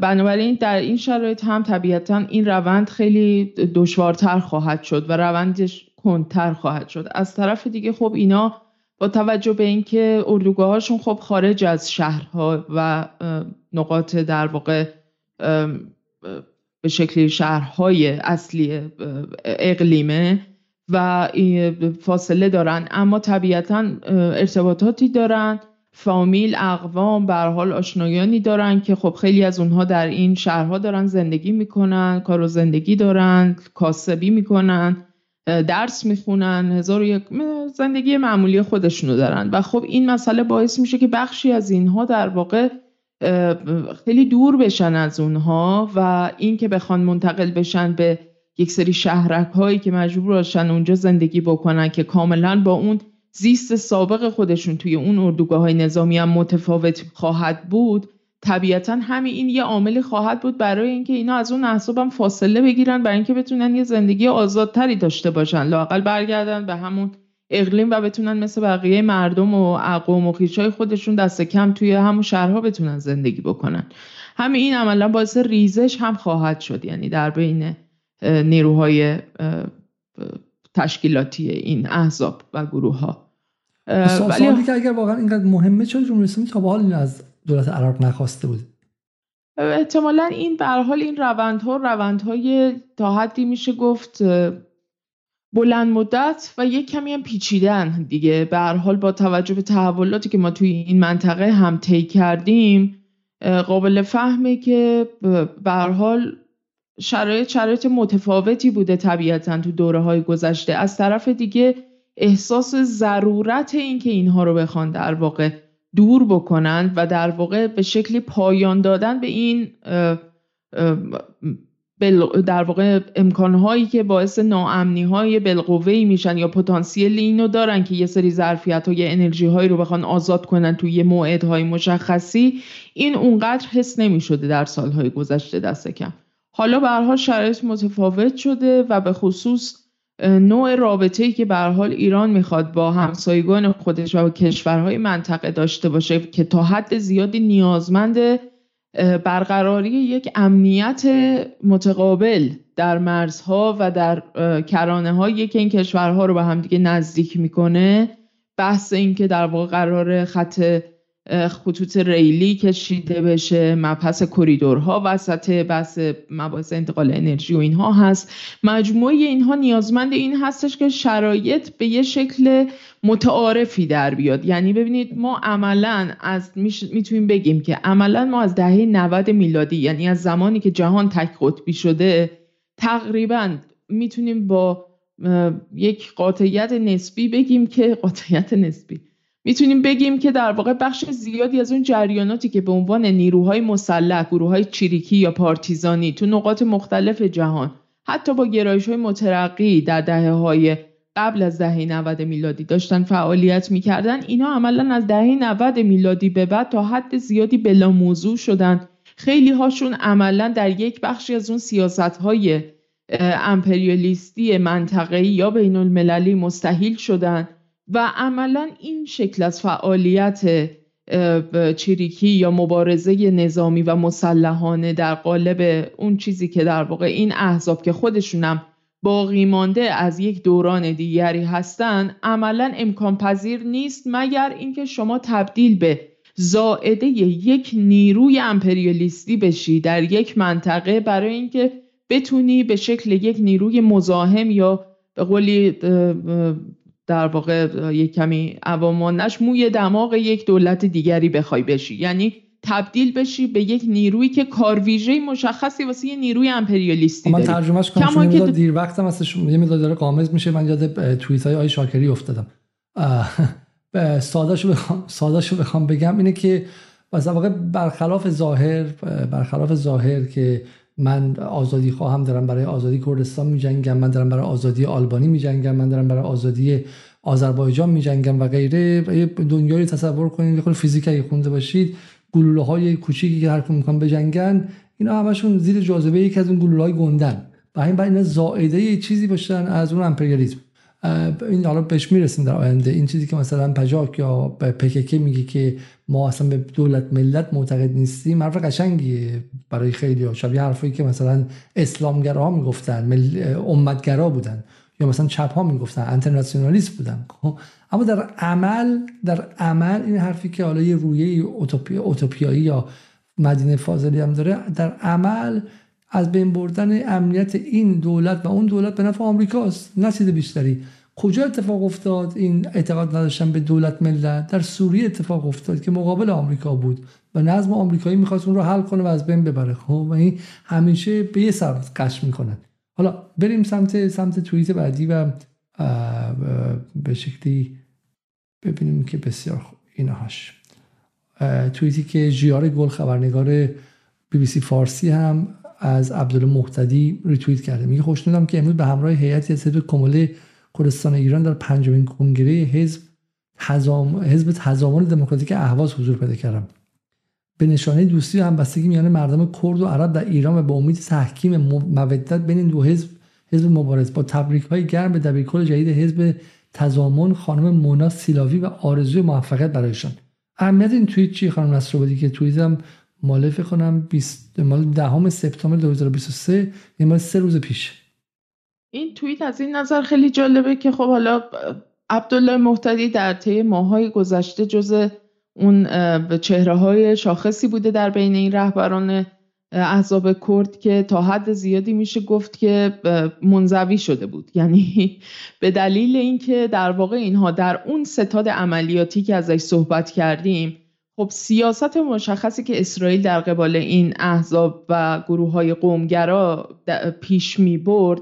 بنابراین در این شرایط هم طبیعتا این روند خیلی دشوارتر خواهد شد و روندش کندتر خواهد شد. از طرف دیگه خب اینا با توجه به اینکه اردوگاهاشون خب خارج از شهرها و نقاط در واقع به شکلی شهرهای اصلی اقلیمه و فاصله دارن. اما طبیعتا ارتباطاتی دارن. فامیل اقوام به حال آشنایانی دارن که خب خیلی از اونها در این شهرها دارن زندگی می‌کنن کار و زندگی دارن کاسبی می‌کنن. درس می‌خونن هزار و یک زندگی معمولی خودشونو دارن. و خب این مسئله باعث میشه که بخشی از اینها در واقع خیلی دور بشن از اونها و این که بخوان منتقل بشن به یک سری شهرک هایی که مجبور باشن اونجا زندگی بکنن که کاملا با اون زیست سابق خودشون توی اون اردوگاه های نظامی هم متفاوت خواهد بود. طبیعتا همین این یه عاملی خواهد بود برای اینکه اینا از اون احساب هم فاصله بگیرن برای اینکه بتونن یه زندگی آزادتری داشته باشن. لاقل برگردن به همون اقلیم و بتونن مثل بقیه مردم و اقوام و خیشای خودشون دست کم توی همون شهرها بتونن زندگی بکنن. همین این عملا باعث ریزش هم خواهد شد یعنی در بین نیروهای تشکیلاتی این احزاب و گروه ها ولی که اگر واقعا اینقدر مهمه چرا جمهوری اسلامی تا به حال از دولت عراق نخواسته بود. احتمالا این به حال این روندها روندهای تا حدی میشه گفت بلند مدت و یک کمی هم پیچیدن دیگه. به حال با توجه به تحولاتی که ما توی این منطقه هم طی کردیم قابل فهمه که به حال شرایط شرایط متفاوتی بوده طبیعتا تو دوره های گذشته. از طرف دیگه احساس ضرورت این که اینها رو بخوان در واقع دور بکنند و در واقع به شکلی پایان دادن به این در واقع امکانهایی که باعث ناامنی های بالقوه میشن یا پتانسیل اینو دارن که یه سری ظرفیت های انرژی هایی رو بخوان آزاد کنن توی موعدهای مشخصی این اونقدر حس نمی شده در سالهای گذشته دست کم. حالا به شرایط متفاوت شده و به خصوص نوع رابطه ای که به حال ایران می‌خواد با همسایگان خودش و کشورهای منطقه داشته باشه که تا حد زیادی نیازمند برقراری یک امنیت متقابل در مرزها و در کرانه هایی که این کشورها رو به همدیگه نزدیک می‌کنه. بحث این که در واقع قرار خط خطوط ریلی کشیده بشه مبحث کریدورها وسط بحث مباحث انتقال انرژی و اینها هست. مجموعه اینها نیازمند این هستش که شرایط به یه شکل متعارفی در بیاد. یعنی ببینید ما عملا از می‌تونیم بگیم که عملا ما از دهه 90 میلادی یعنی از زمانی که جهان تک قطبی شده تقریبا می‌تونیم با یک قاطعیت نسبی بگیم که قاطعیت نسبی می‌تونیم بگیم که در واقع بخش زیادی از اون جریاناتی که به عنوان نیروهای مسلح گروه چریکی یا پارتیزانی تو نقاط مختلف جهان حتی با گرایش های مترقی در دهه های قبل از دهه 90 میلادی داشتن فعالیت می‌کردن اینا عملا از دهه 90 میلادی به بعد تا حد زیادی بلا موضوع شدن. خیلی هاشون عملا در یک بخشی از اون سیاست های امپریالیستی منطقه‌ای یا بین المللی مستحیل شدن. و عملا این شکل از فعالیت چریکی یا مبارزه نظامی و مسلحانه در قالب اون چیزی که در واقع این احزاب که خودشونم باقی مانده از یک دوران دیگری هستند عملا امکان پذیر نیست مگر اینکه شما تبدیل به زائده یک نیروی امپریالیستی بشی در یک منطقه برای اینکه بتونی به شکل یک نیروی مزاحم یا به قولی در واقع یک کمی عوامانش موی دماغ یک دولت دیگری بخوای بشی. یعنی تبدیل بشی به یک نیرویی که کارویژه مشخصی واسه یه نیروی امپریالیستی من ترجمهش کنم چون که دیر وقتم هستش یه مقدار داره قامز میشه. من یاد توییت های آی شاکری افتادم. ساداشو بخوام ساداشو بخوام بگم اینه که واقع برخلاف ظاهر برخلاف ظاهر که من آزادی خواهم دارم برای آزادی کردستان میجنگم. من دارم برای آزادی آلبانی میجنگم. من دارم برای آزادی آذربایجان میجنگم و غیره. دنیای تصور کنید خود فیزیک اگه خونده باشید گلوله های کوچیکی که هر کدوم می‌خوان بجنگن اینا همشون زیر جاذبه یکی از اون گلوله های گندن. و این برای اینا زائده چیزی باشن از اون امپریالیسم. این حالا بهش می‌رسیم در آینده. این چیزی که مثلا پجاک یا پککه میگه که ما اصلا به دولت ملت معتقد نیستیم حرف قشنگیه برای خیلی ها شبیه حرفایی که مثلا اسلامگراها می‌گفتن امتگرا بودن یا مثلا چپ ها می‌گفتن انترناسیونالیست بودن. خب، اما در عمل در عمل این حرفی که حالا یه رویه اوتوپیایی یا مدینه فاضلی هم داره در عمل از بین بردن امنیت این دولت و اون دولت به نفع آمریکاست نه بیشتری. کجا اتفاق افتاد؟ این اعتقاد نداشتن به دولت ملت. در سوریه اتفاق افتاد که مقابل آمریکا بود و نظم آمریکایی می‌خواست اون رو حل کنه و از بین ببره. خب و این همیشه به یه سر قش می‌کنن حالا بریم سمت سمت توییت بعدی و به شکلی ببینیم که بسیار خوب اینهاش. توییتی که جیار گل خبرنگار بی بی سی فارسی هم از عبدالمحتدی ریتوییت کرده. میگه خوشنودم که امروز به همراه هیئتی از حزب کمله کردستان ایران در پنجمین کنگره حزب تزام... حزب تضامن دموکراتیک اهواز حضور پیدا کردم. به نشانه دوستی و همبستگی میان مردم کرد و عرب در ایران و به امید تحکیم مودت بین دو حزب حزب مبارز. با تبریک های گرم به دبیرکل جدید حزب تضامن خانم مونا سیلاوی و آرزوی موفقیت برایشان. اهمیت این توییت چی خانم نصرآبادی که توییتم مال فکر کنم 20 مال دهم سپتامبر 2023 یه مال سه روز پیش. این توییت از این نظر خیلی جالبه که خب حالا عبدالله محتدی در طی ماهای گذشته جز اون چهره های شاخصی بوده در بین این رهبران احزاب کرد که تا حد زیادی میشه گفت که منزوی شده بود. یعنی به دلیل اینکه در واقع اینها در اون ستاد عملیاتی که ازش صحبت کردیم خب سیاست مشخصی که اسرائیل در قبال این احزاب و گروه های قومگرا پیش می برد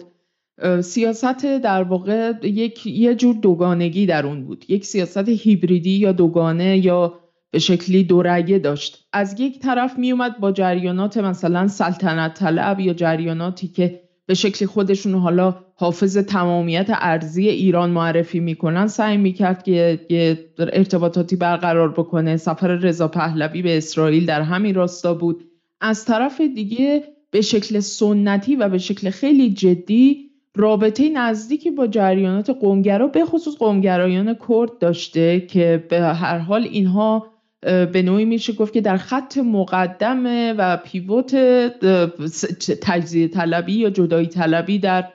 سیاست در واقع یک یه جور دوگانگی در اون بود. یک سیاست هیبریدی یا دوگانه یا به شکلی دورگه داشت. از یک طرف میومد با جریانات مثلا سلطنت طلب یا جریاناتی که به شکلی خودشون حالا حافظ تمامیت ارزی ایران معرفی می‌کنن سعی می‌کرد که یه ارتباطاتی برقرار بکنه. سفر رضا پهلوی به اسرائیل در همین راستا بود. از طرف دیگه به شکل سنتی و به شکل خیلی جدی رابطه نزدیکی با جریانات قومگرا به خصوص قومگرایان کرد داشته که به هر حال اینها به نوعی میشه گفت که در خط مقدمه و پیوت تجزیه طلبی یا جدایی طلبی در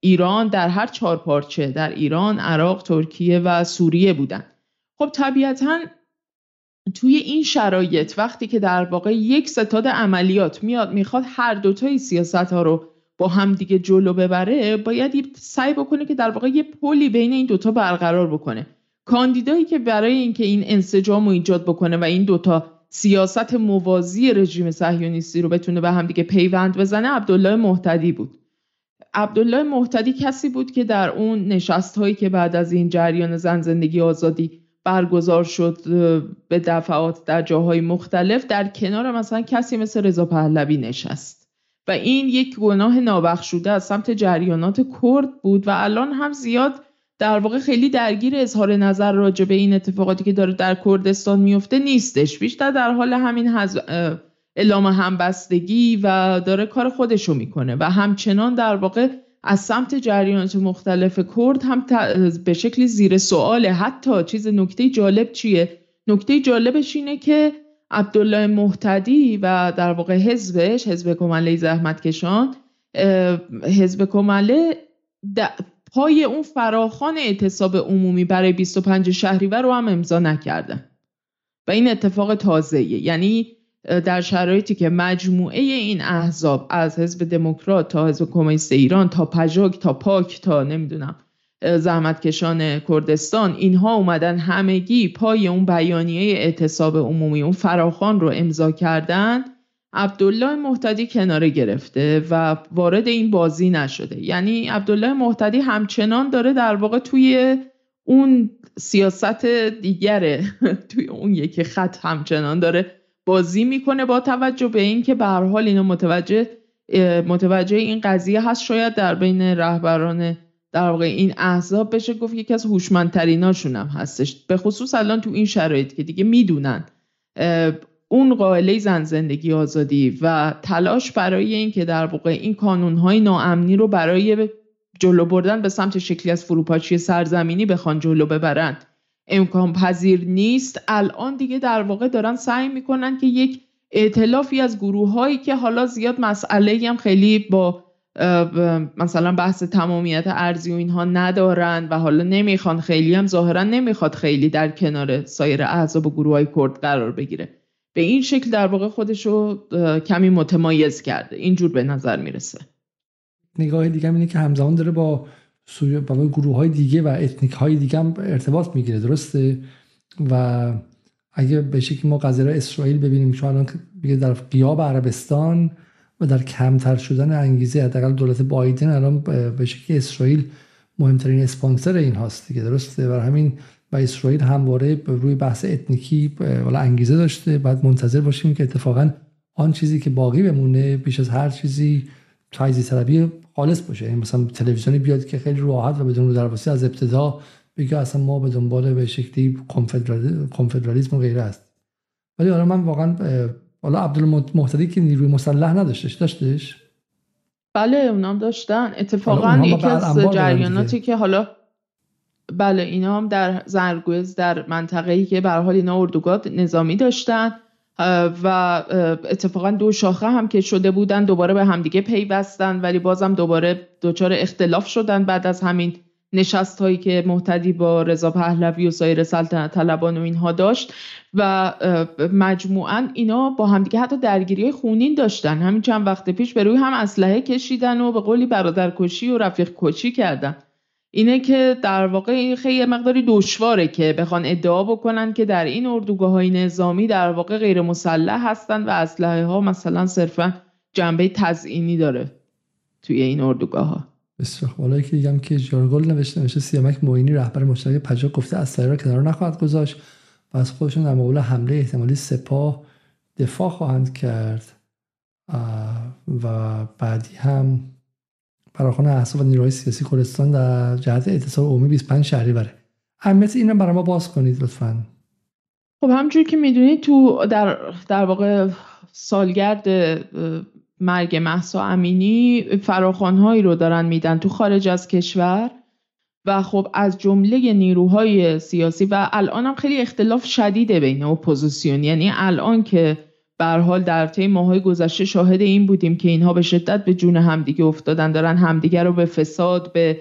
ایران در هر چهار پارچه در ایران، عراق، ترکیه و سوریه بودن. خب طبیعتا توی این شرایط وقتی که در واقع یک ستاد عملیات میاد می‌خواد هر دوتای سیاست ها رو با هم دیگه جلو ببره باید سعی بکنه که در واقع یه پلی بین این دوتا برقرار بکنه. کاندیدایی که برای اینکه این انسجام رو ایجاد بکنه و این دوتا سیاست موازی رژیم صهیونیستی رو بتونه به هم دیگه پیوند بزنه عبدالله محتدی بود. عبدالله محتدی کسی بود که در اون نشست هایی که بعد از این جریان زن زندگی آزادی برگزار شد به دفعات در جاهای مختلف در کنار مثلا کسی مثل رضا پهلوی نشست. و این یک گناه نابخشوده از سمت جریانات کرد بود و الان هم زیاد در واقع خیلی درگیر اظهار نظر راجع به این اتفاقاتی که داره در کردستان میفته نیستش. بیشتر در حال همین حز... اعلام همبستگی و داره کار خودشو می‌کنه و همچنان در واقع از سمت جریانات مختلف کرد هم به شکلی زیر سواله. حتی چیز نکته جالب چیه؟ نکته جالبش اینه که عبدالله محتدی و در واقع حزبش حزب کمله زحمتکشان حزب کمله پای اون فراخان اعتصاب عمومی برای 25 شهریور رو هم امضا نکردن و این اتفاق تازه‌ایه. یعنی در شرایطی که مجموعه این احزاب از حزب دموکرات تا حزب کمونیست ایران تا پژوک تا پاک تا نمی‌دونم زحمتکشان کردستان اینها اومدن همگی پای اون بیانیه اعتصاب عمومی اون فراخان رو امضا کردن. عبدالله محتدی کناره گرفته و وارد این بازی نشده. یعنی عبدالله محتدی همچنان داره در واقع توی اون سیاست دیگره توی اون یکی خط همچنان داره بازی می‌کنه با توجه به اینکه به هر حال اینو متوجه متوجه این قضیه هست. شاید در بین رهبران در واقع این احزاب بشه گفت یکی از هوشمندتریناشون هم هستش. به خصوص الان تو این شرایط که دیگه می‌دونن اون قائله زن زندگی آزادی و تلاش برای اینکه در واقع این کانونهای ناامنی رو برای جلو بردن به سمت شکلی از فروپاشی سرزمینی بخوان جلو ببرن امکان پذیر نیست. الان دیگه در واقع دارن سعی می‌کنن که یک ائتلافی از گروه هایی که حالا زیاد مسئله هم خیلی با مثلا بحث تمامیت ارضی و اینها ندارن و حالا نمی‌خوان خیلی هم ظاهرا نمی‌خواد خیلی در کنار سایر احزاب و گروه های کرد قرار بگیره. به این شکل در واقع خودش رو کمی متمایز کرده. اینجور به نظر می‌رسه. نگاه دیگه اینه که همزمان داره با با گروه های دیگه و ethnic های دیگه هم ارتباط می‌گیره درسته؟ و اگه به شکلی ما قضیه اسرائیل ببینیم چون الان در قیاب عربستان و در کمتر شدن انگیزه حداقل دولت بایدن الان به شکلی اسرائیل مهمترین اسپانسر این هاست دیگه درسته؟ و همین و اسرائیل همواره روی بحث اتنیکی ولا انگیزه داشته. بعد منتظر باشیم که اتفاقا آن چیزی که باقی بمونه بیش از هر چیزی تایزی طلبی خالص باشه. یعنی مثلا تلویزیونی بیاد که خیلی راحت و بدون رو درواسی از ابتدا بگه اصلا ما به دنبال به شکلی کنفدرالیسم و غیره است ولی حالا من واقعا حالا عبدالمحتدی که نیروی مسلح نداشتش داشتش؟ بله اونام داشتن. اتفاقا یکی از جریاناتی که حالا بله اینا هم در زرگوز در منطقه ای که به حال اینا اردوگاه نظامی داشتن و اتفاقا دو شاخه هم که شده بودن دوباره به همدیگه پیوستن ولی بازم دوباره دچار اختلاف شدن بعد از همین نشست هایی که محتدی با رضا پهلوی و سایر سلطنت طلبان و اینها داشت. و مجموعا اینا با همدیگه حتی درگیری خونین داشتن. همین چند وقت پیش به روی هم اسلحه کشیدن و به قولی برادرکشی و رفیق کشی کردن. اینه که در واقع خیلی مقداری دشواره که بخوان ادعا بکنن که در این اردوگاه های نظامی در واقع غیر مسلح هستن و اسلحه ها مثلا صرفا جنبه تزئینی داره توی این اردوگاه ها بسیار حالا که دیگم که جارگل نوشته نوشته سیامک موینی رهبر مشترک پژو گفته اسلحه را کنار نخواهد گذاشت. و از خودشون در مقابل حمله احتمالی سپاه دفاع خواهند کرد. و بعدی هم فراخوان احساب و نیروهای سیاسی کردستان در جهت اعتصاب عمومی 25 شهری بره. اهمیت اینم برای ما باز کنید لطفا. خب همجور که می‌دونید تو در, در واقع سالگرد مرگ مهسا امینی فراخوانهایی رو دارن میدن تو خارج از کشور و خب از جمله نیروهای سیاسی و الان هم خیلی اختلاف شدیده بین اپوزیسیون. یعنی الان که به حال در طی ماهای گذشته شاهد این بودیم که اینها به شدت به جون همدیگه افتادن دارن همدیگه رو به فساد به,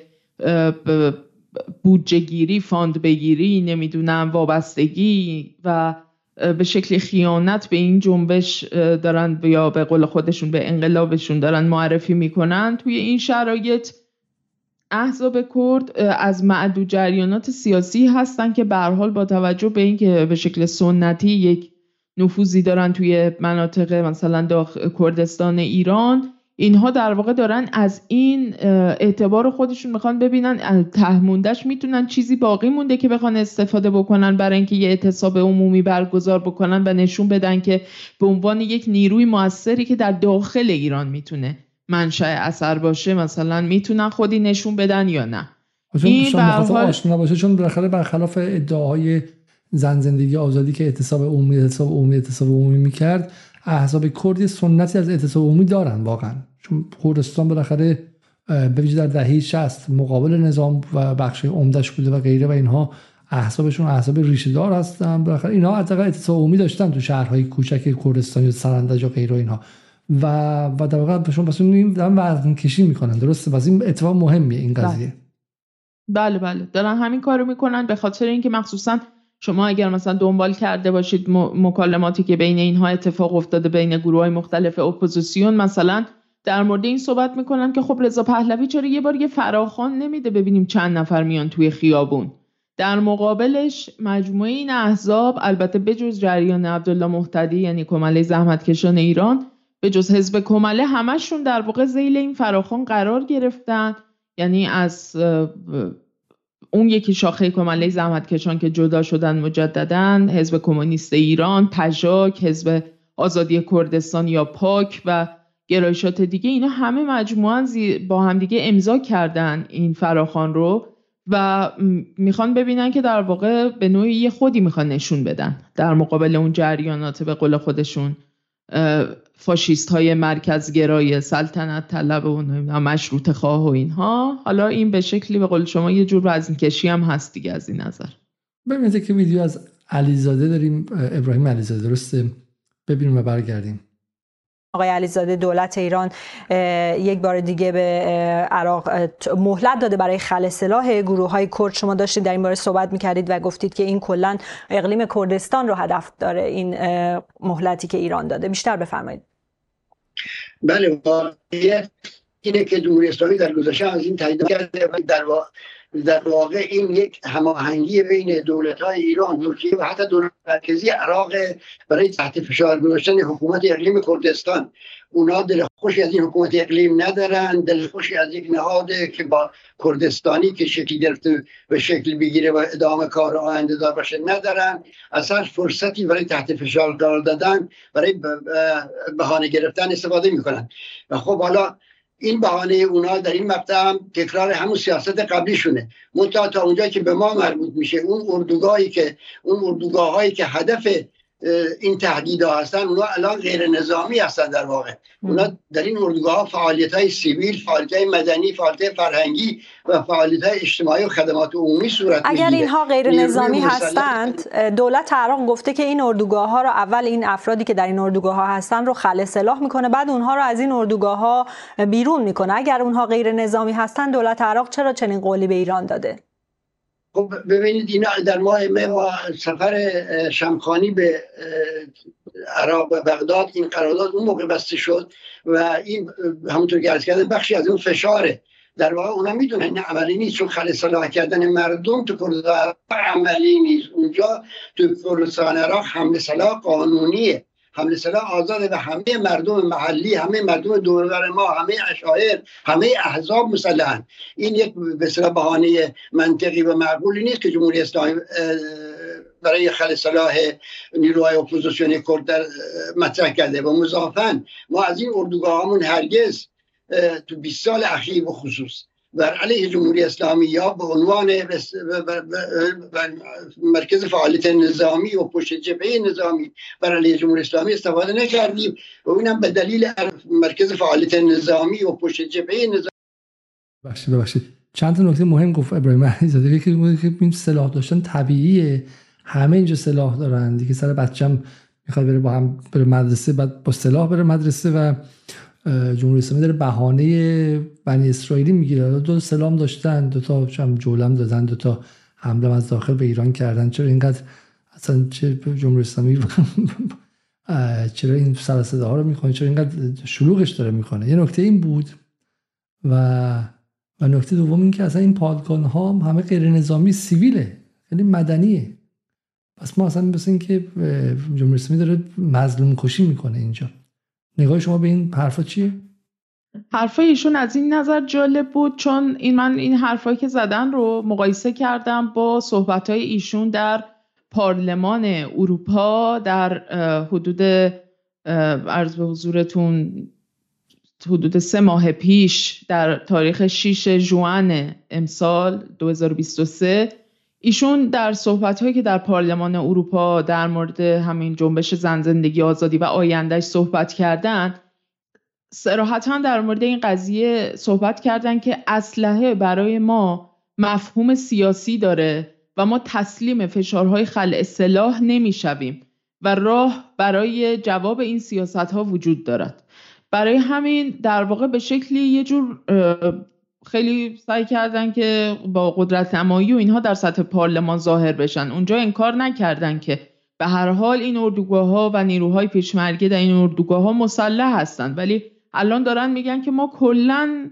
بودجه گیری fund بگیری نمی‌دونم وابستگی و به شکل خیانت به این جنبش دارن یا به قول خودشون به انقلابشون دارن معرفی می‌کنن. توی این شرایط احزاب کرد از معدود جریانات سیاسی هستن که به حال با توجه به اینکه به شکل سنتی یک نفوذی دارن توی مناطق مثلا داخل کردستان ایران. اینها در واقع دارن از این اعتبار خودشون می‌خوان ببینن. تهموندش می‌تونن چیزی باقی مونده که بخوان استفاده بکنن برای اینکه یه اعتصاب عمومی برگزار بکنن و نشون بدن که به عنوان یک نیروی موثری که در داخل ایران می‌تونه منشأ اثر باشه مثلا می‌تونن خودی نشون بدن یا نه. این آشنا باشه چون بالاخره برخلاف ادعاهای زن زندگی آزادی که اعتصاب عمومی اعتصاب عمومی اعتصاب عمومی می‌کرد احزاب کردی سنتی از اعتصاب عمومی دارن واقعا. چون کردستان بالاخره به در دهه 60 مقابل نظام و بخش عمدش بوده و غیره و اینها احزابشون احزاب ریشه دار هستن. بالاخره اینها حداقل اعتصاب عمومی داشتن تو شهرهای کوچک کردستان یا سنندج و غیره اینها. و و در واقع بهشون پس دارن وزن کشی می‌کنن. درسته؟ واسه این اتفاق مهمیه این قضیه. بله بله. دارن همین کارو می‌کنن به خاطر اینکه مخصوصا شما اگر مثلا دنبال کرده باشید مکالماتی که بین اینها اتفاق افتاده بین گروه های مختلف اپوزیسیون مثلا در مورد این صحبت می‌کنن که خب رضا پهلوی چرا یه بار یه فراخوان نمیده ببینیم چند نفر میان توی خیابون. در مقابلش مجموعه این احزاب البته بجز جریان عبدالله محتدی یعنی کمله زحمتکشان ایران به جز حزب کمله همشون در واقع زیل این فراخان قرار گرفتن. یعنی از اون یکی شاخه کمله زحمتکشان که جدا شدن مجددا حزب کمونیست ایران پژاک حزب آزادی کردستان یا پاک و گرایشات دیگه اینا همه مجموعا با همدیگه امضا کردن این فراخان رو و می‌خوان ببینن که در واقع به نوعی خودی می‌خوان نشون بدن در مقابل اون جریانات به قول خودشون. فاشیست های مرکزگرای سلطنت طلب و مشروط خواه و اینها. حالا این به شکلی به قول شما یه جور وزن کشی هم هست دیگه از این نظر. ببینید که ویدیو از علیزاده داریم ابراهیم علیزاده. درسته؟ ببینیم و برگردیم. آقای علیزاده دولت ایران یک بار دیگه به عراق مهلت داده برای خل سلاح گروه های کرد. شما داشتید در این باره صحبت می‌کردید و گفتید که این کلا اقلیم کردستان رو هدف داره این مهلتی که ایران داده. بیشتر بفرمایید. بله اینه که جمهوری اسلامی در گذشته از این تایید کرده در در واقع این یک هماهنگی بین دولت های ایران ترکیه و حتی دولت مرکزی عراق برای تحت فشار گذاشتن حکومت اقلیم کردستان. اونا دل خوشی از این حکومت اقلیم ندارن دل خوشی از یک نهاد که با کردستانی که شکل گرفته به شکل بگیره و ادامه کار آینده دار باشه ندارن. اصلا فرصتی برای تحت فشار قرار دادن برای بهانه گرفتن استفاده می‌کنن. و خب حالا این بهانه اونا در این مقطع هم تکرار همون سیاست قبلیشونه. منتها تا اونجا که به ما مربوط میشه اون اردوگاهی که اون اردوگاه هایی که هدف این تهدیدها هستن اونا الان غیر نظامی هستن در واقع. اونا در این اردوگاه ها فعالیت های سیویل فعالیت های مدنی فعالیت فرهنگی و فعالیت های اجتماعی و خدمات عمومی صورت اگر اینها غیر نظامی هستند دولت عراق گفته که این اردوگاه ها رو اول این افرادی که در این اردوگاه ها هستن رو خل سلاح می‌کنه بعد اونها رو از این اردوگاه ها بیرون می‌کنه. اگر اونها غیر نظامی هستن دولت عراق چرا چنین قولی به ایران داده؟ خب ببینید اینا در ماه ما سفر شمخانی به عراق و بغداد این قرارداد اون موقع بسته شد و این همونطور که عرض کردم بخشی از اون فشاره. در واقع اونا می‌دونن این عملی نیست چون خل صلاح کردن مردم تو کردستان عملی نیست. اونجا تو کردستان عراق حمله سلاح قانونیه. حمله سلاح آزاده و همه مردم محلی همه مردم دورور ما همه اشاعر همه احزاب مسلحن. این یک به بهانه منطقی و معقولی نیست که جمهوری اسلامی برای خل صلاح نیروهای اپوزیسیون کرد در مطرح کرده و مضافن ما از این اردوگاه هرگز تو 20 سال اخیر به خصوص بر علیه جمهوری اسلامی یا به عنوان مرکز فعالیت نظامی و پشت جبهه نظامی بر علیه جمهوری اسلامی استفاده نکردیم. و اونم به دلیل مرکز فعالیت نظامی و پشت جبهه نظامی. ببخشید ببخشید. چند تا نکته مهم گفت ابراهیم علیزاده یکی که این سلاح داشتن طبیعیه. همه اینجا سلاح دارن. دیگه سر بچم می‌خواد بره با هم بره مدرسه بعد با سلاح بره مدرسه و جمهوری اسلامی داره بهانه بنی اسرائیلی می‌گیره. دو سلام داشتن دو تا هم جولم دادن دو تا حمله از داخل به ایران کردن. چرا اینقدر اصلا چه جمهوری اسلامی چرا این سر ها رو می‌کنه چرا اینقدر شلوغش داره می‌کنه یه نکته این بود و و نکته دوم این که اصلا این پادگان ها همه غیر نظامی سیویله. یعنی مدنیه. پس ما اصلا مثل که جمهوری اسلامی داره مظلوم کشی می‌کنه اینجا. نگاه شما به این حرفا چیه؟ حرفای ایشون از این نظر جالب بود چون این من این حرفایی که زدن رو مقایسه کردم با صحبتهای ایشون در پارلمان اروپا در حدود عرض به حضورتون حدود سه ماه پیش در تاریخ 6 جوان امسال 2023 ایشون در صحبت که در پارلمان اروپا در مورد همین جنبش زن زندگی آزادی و آیندهش صحبت کردن سراحتا در مورد این قضیه صحبت کردن که اسلحه برای ما مفهوم سیاسی داره و ما تسلیم فشارهای خلع سلاح نمی‌شویم و راه برای جواب این سیاست ها وجود دارد. برای همین در واقع به شکلی یه جور خیلی سعی کردن که با قدرت نمایی و اینها در سطح پارلمان ظاهر بشن. اونجا انکار نکردن که به هر حال این اردوگاه ها و نیروهای پیشمرگه در این اردوگاه ها مسلح هستند ولی الان دارن میگن که ما کلا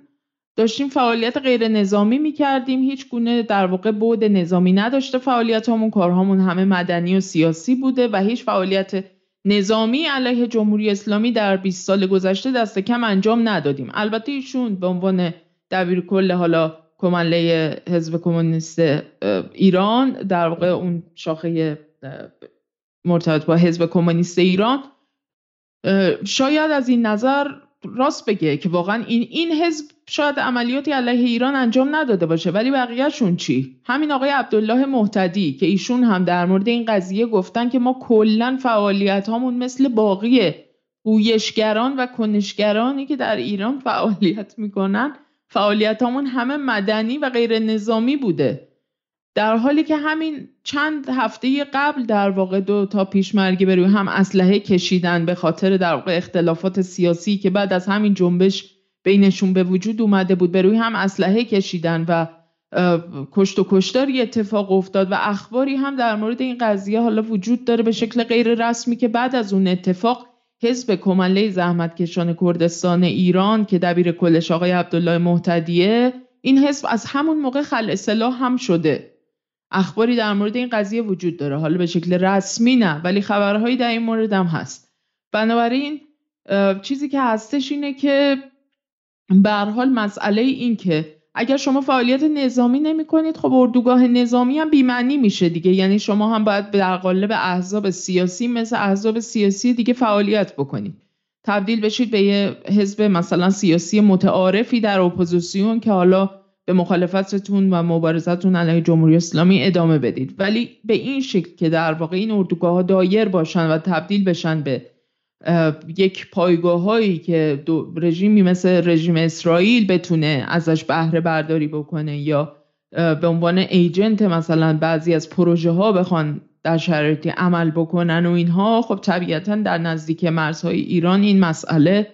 داشتیم فعالیت غیر نظامی می‌کردیم. هیچ گونه در واقع بود نظامی نداشته فعالیت همون کارهامون همه مدنی و سیاسی بوده و هیچ فعالیت نظامی علیه جمهوری اسلامی در 20 سال گذشته دست کم انجام ندادیم. البته ایشون به عنوان دبیر کل حالا کمله حزب کمونیست ایران در واقع اون شاخه مرتبط با حزب کمونیست ایران. شاید از این نظر راست بگه که واقعا این این حزب شاید عملیاتی علیه ایران انجام نداده باشه ولی بقیهشون چی؟ همین آقای عبدالله محتدی که ایشون هم در مورد این قضیه گفتن که ما کلا فعالیت هامون مثل باقی گویشگران و کنشگرانی که در ایران فعالیت می‌کنن فعالیت همون همه مدنی و غیر نظامی بوده. در حالی که همین چند هفته قبل در واقع دو تا پیشمرگی به روی هم اسلحه کشیدن به خاطر در واقع اختلافات سیاسی که بعد از همین جنبش بینشون به وجود اومده بود به روی هم اسلحه کشیدن و کشت و کشتاری اتفاق افتاد و اخباری هم در مورد این قضیه حالا وجود داره به شکل غیر رسمی که بعد از اون اتفاق حزب کمله زحمتکشان کردستان ایران که دبیر کلش آقای عبدالله محتدیه این حزب از همون موقع خل اصلاح هم شده. اخباری در مورد این قضیه وجود داره. حالا به شکل رسمی نه ولی خبرهایی در این مورد هم هست. بنابراین چیزی که هستش اینه که به حال مسئله این که اگر شما فعالیت نظامی نمی کنید خب اردوگاه نظامی هم بیمعنی میشه دیگه. یعنی شما هم باید در قالب احزاب سیاسی مثل احزاب سیاسی دیگه فعالیت بکنید. تبدیل بشید به یه حزب مثلا سیاسی متعارفی در اپوزیسیون که حالا به مخالفتتون و مبارزتون علیه جمهوری اسلامی ادامه بدید. ولی به این شکل که در واقع این اردوگاه ها دایر باشن و تبدیل بشن به یک پایگاه هایی که رژیمی مثل رژیم اسرائیل بتونه ازش بهره برداری بکنه یا به عنوان agent مثلا بعضی از پروژه ها بخوان در شرایطی عمل بکنن و اینها خب طبیعتا در نزدیک مرزهای ایران این مسئله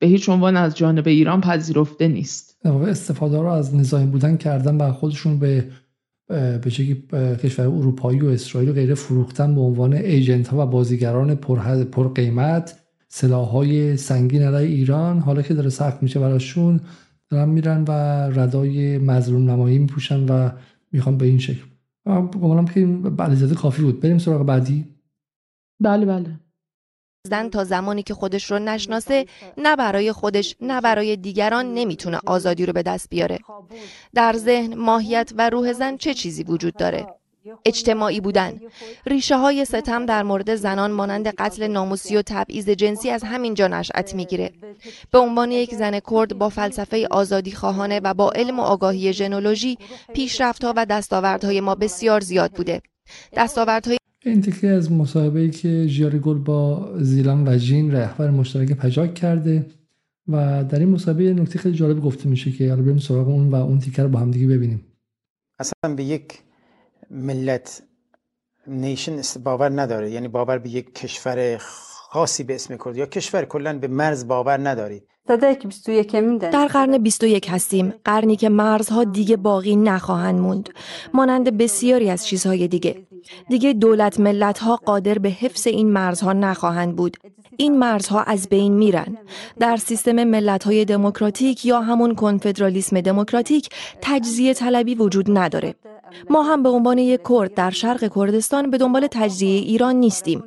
به هیچ عنوان از جانب ایران پذیرفته نیست. استفاده رو از نظامی بودن کردن و خودشون به به کشور اروپایی و اسرائیل و غیره فروختن به عنوان ایجنت ها و بازیگران پر, پر قیمت سلاح های سنگین علیه ایران حالا که داره سخت میشه براشون دارن میرن و ردای مظلوم نمایی میپوشن و می‌خوان به این شکل. گمانم که این کافی بود. بریم سراغ بعدی. بله بله. زن تا زمانی که خودش رو نشناسه نه برای خودش نه برای دیگران نمی‌تونه آزادی رو به دست بیاره. در ذهن ماهیت و روح زن چه چیزی وجود داره؟ اجتماعی بودن. ریشه های ستم در مورد زنان مانند قتل ناموسی و تبعیض جنسی از همین جا نشأت می‌گیره. به عنوان یک زن کرد با فلسفه آزادی خواهانه و با علم و آگاهی ژنولوژی پیشرفتها و دستاوردهای ما بسیار زیاد بوده. دستاوردهای این تکی از مصاحبه که ژیار گل با زیلان و جین رهبر مشترک پجاک کرده و در این مصاحبه نکته خیلی جالب گفته میشه که حالا بریم سراغ اون و اون تیکر با هم دیگه ببینیم. اصلا به یک ملت نیشن باور نداره. یعنی باور به یک کشور خاصی به اسم کرد. یا کشور کلا به مرز باور ندارید در قرن 21 هستیم قرنی که مرزها دیگه باقی نخواهند موند مانند بسیاری از چیزهای دیگه. دیگه دولت ملت ها قادر به حفظ این مرزها نخواهند بود. این مرزها از بین میرن. در سیستم ملت های دموکراتیک یا همون کنفدرالیسم دموکراتیک تجزیه طلبی وجود نداره. ما هم به عنوان یک کرد در شرق کردستان به دنبال تجزیه ایران نیستیم.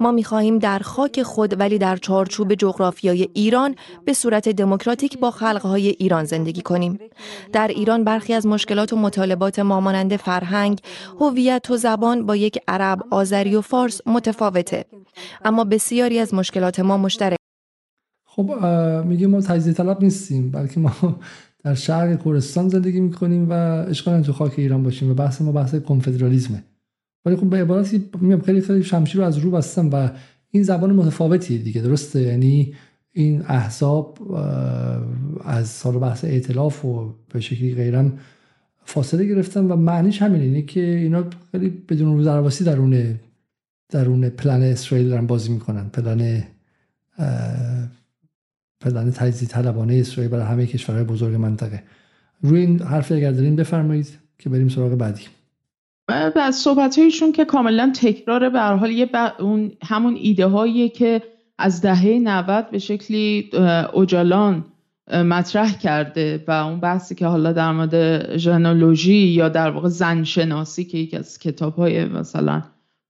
ما می‌خواهیم در خاک خود ولی در چارچوب جغرافیای ایران به صورت دموکراتیک با خلقهای ایران زندگی کنیم. در ایران برخی از مشکلات و مطالبات ما مانند فرهنگ هویت و زبان با یک عرب آذری و فارس متفاوته. اما بسیاری از مشکلات ما مشترک. خب میگیم ما تجزیه طلب نیستیم بلکه ما در شرق کردستان زندگی می‌کنیم و اشکال تو خاک ایران باشیم و بحث ما بحث کنفدرالیسمه ولی خب به عبارتی میگم خیلی خیلی شمشیر رو از رو بستم و این زبان متفاوتیه دیگه درسته؟ یعنی این احزاب از سال بحث ائتلاف و به شکلی غیرم فاصله گرفتن و معنیش همینه اینه که اینا خیلی بدون رو درواسی درون پلن اسرائیل دارن بازی می‌کنن. پلن پلن تجزیه طلبانه اسرائیل برای همه کشورهای بزرگ منطقه. روی این حرف اگر دارین بفرمایید که بریم سراغ بعدی. از صحبت هایشون که کاملا تکرار به حال یه اون همون ایده هایی که از دهه 90 به شکلی اوجالان مطرح کرده و اون بحثی که حالا در مورد ژنولوژی یا در واقع زنشناسی که یکی از کتاب های مثلا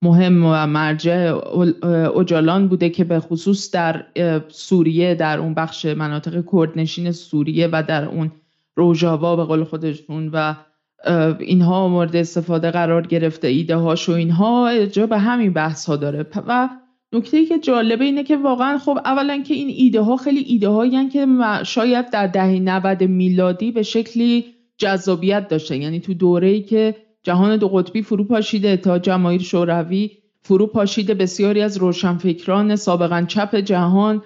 مهم و مرجع اوجالان بوده که به خصوص در سوریه در اون بخش مناطق کردنشین سوریه و در اون روژاوا به قول خودشون و اینها مورد استفاده قرار گرفته ایده هاش و اینها جا به همین بحث ها داره و نکته ای که جالبه اینه که واقعا خب اولا که این ایده ها خیلی ایده هایی که شاید در دهه 90 میلادی به شکلی جذابیت داشته یعنی تو دوره ای که جهان دو قطبی فرو پاشیده تا جماهیر شوروی فرو پاشیده بسیاری از روشنفکران سابقا چپ جهان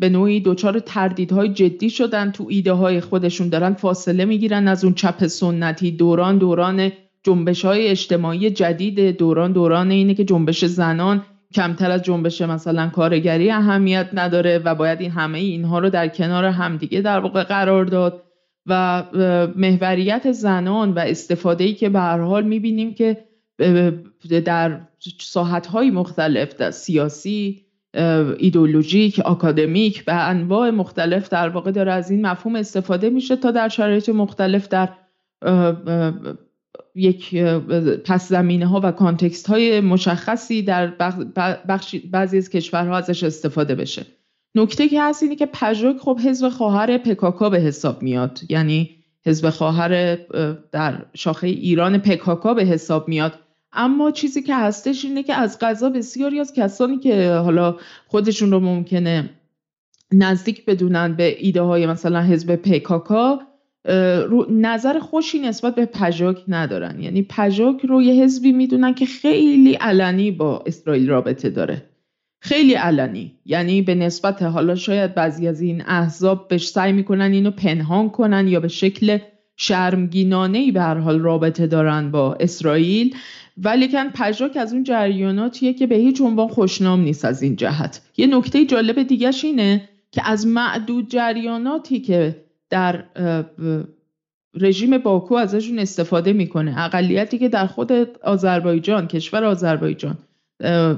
به نوعی دچار تردیدهای جدی شدن تو ایده های خودشون دارن فاصله می‌گیرن از اون چپ سنتی. دوران دوران جنبش های اجتماعی جدید دوران دوران اینه که جنبش زنان کمتر از جنبش مثلا کارگری اهمیت نداره و باید این همه اینها رو در کنار همدیگه در واقع قرار داد. و محوریت زنان و استفاده ای که به هر حال می‌بینیم که در ساحت های مختلف در سیاسی ایدولوژیک اکادمیک و انواع مختلف در واقع داره از این مفهوم استفاده میشه تا در شرایط مختلف در یک پس زمینه ها و کانتکست های مشخصی در بعضی از کشورها ازش استفاده بشه. نکته که هست اینه که پژوک خب حزب خواهر پکاکا به حساب میاد. یعنی حزب خواهر در شاخه ایران پکاکا به حساب میاد. اما چیزی که هستش اینه که از غذا بسیاری از کسانی که حالا خودشون رو ممکنه نزدیک بدونن به ایده های مثلا حزب پکاکا نظر خوشی نسبت به پژوک ندارن. یعنی پژوک رو یه حزبی می‌دونن که خیلی علنی با اسرائیل رابطه داره. خیلی علنی. یعنی به نسبت حالا شاید بعضی از این احزاب بهش سعی می‌کنن اینو پنهان کنن یا به شکل شرمگینانه ای به هر حال رابطه دارن با اسرائیل. ولیکن پژاک از اون جریاناتیه که به هیچ عنوان خوشنام نیست از این جهت. یه نکته جالب دیگهش اینه که از معدود جریاناتی که در رژیم باکو ازشون استفاده می‌کنه. اقلیتی که در خود آذربایجان کشور آذربایجان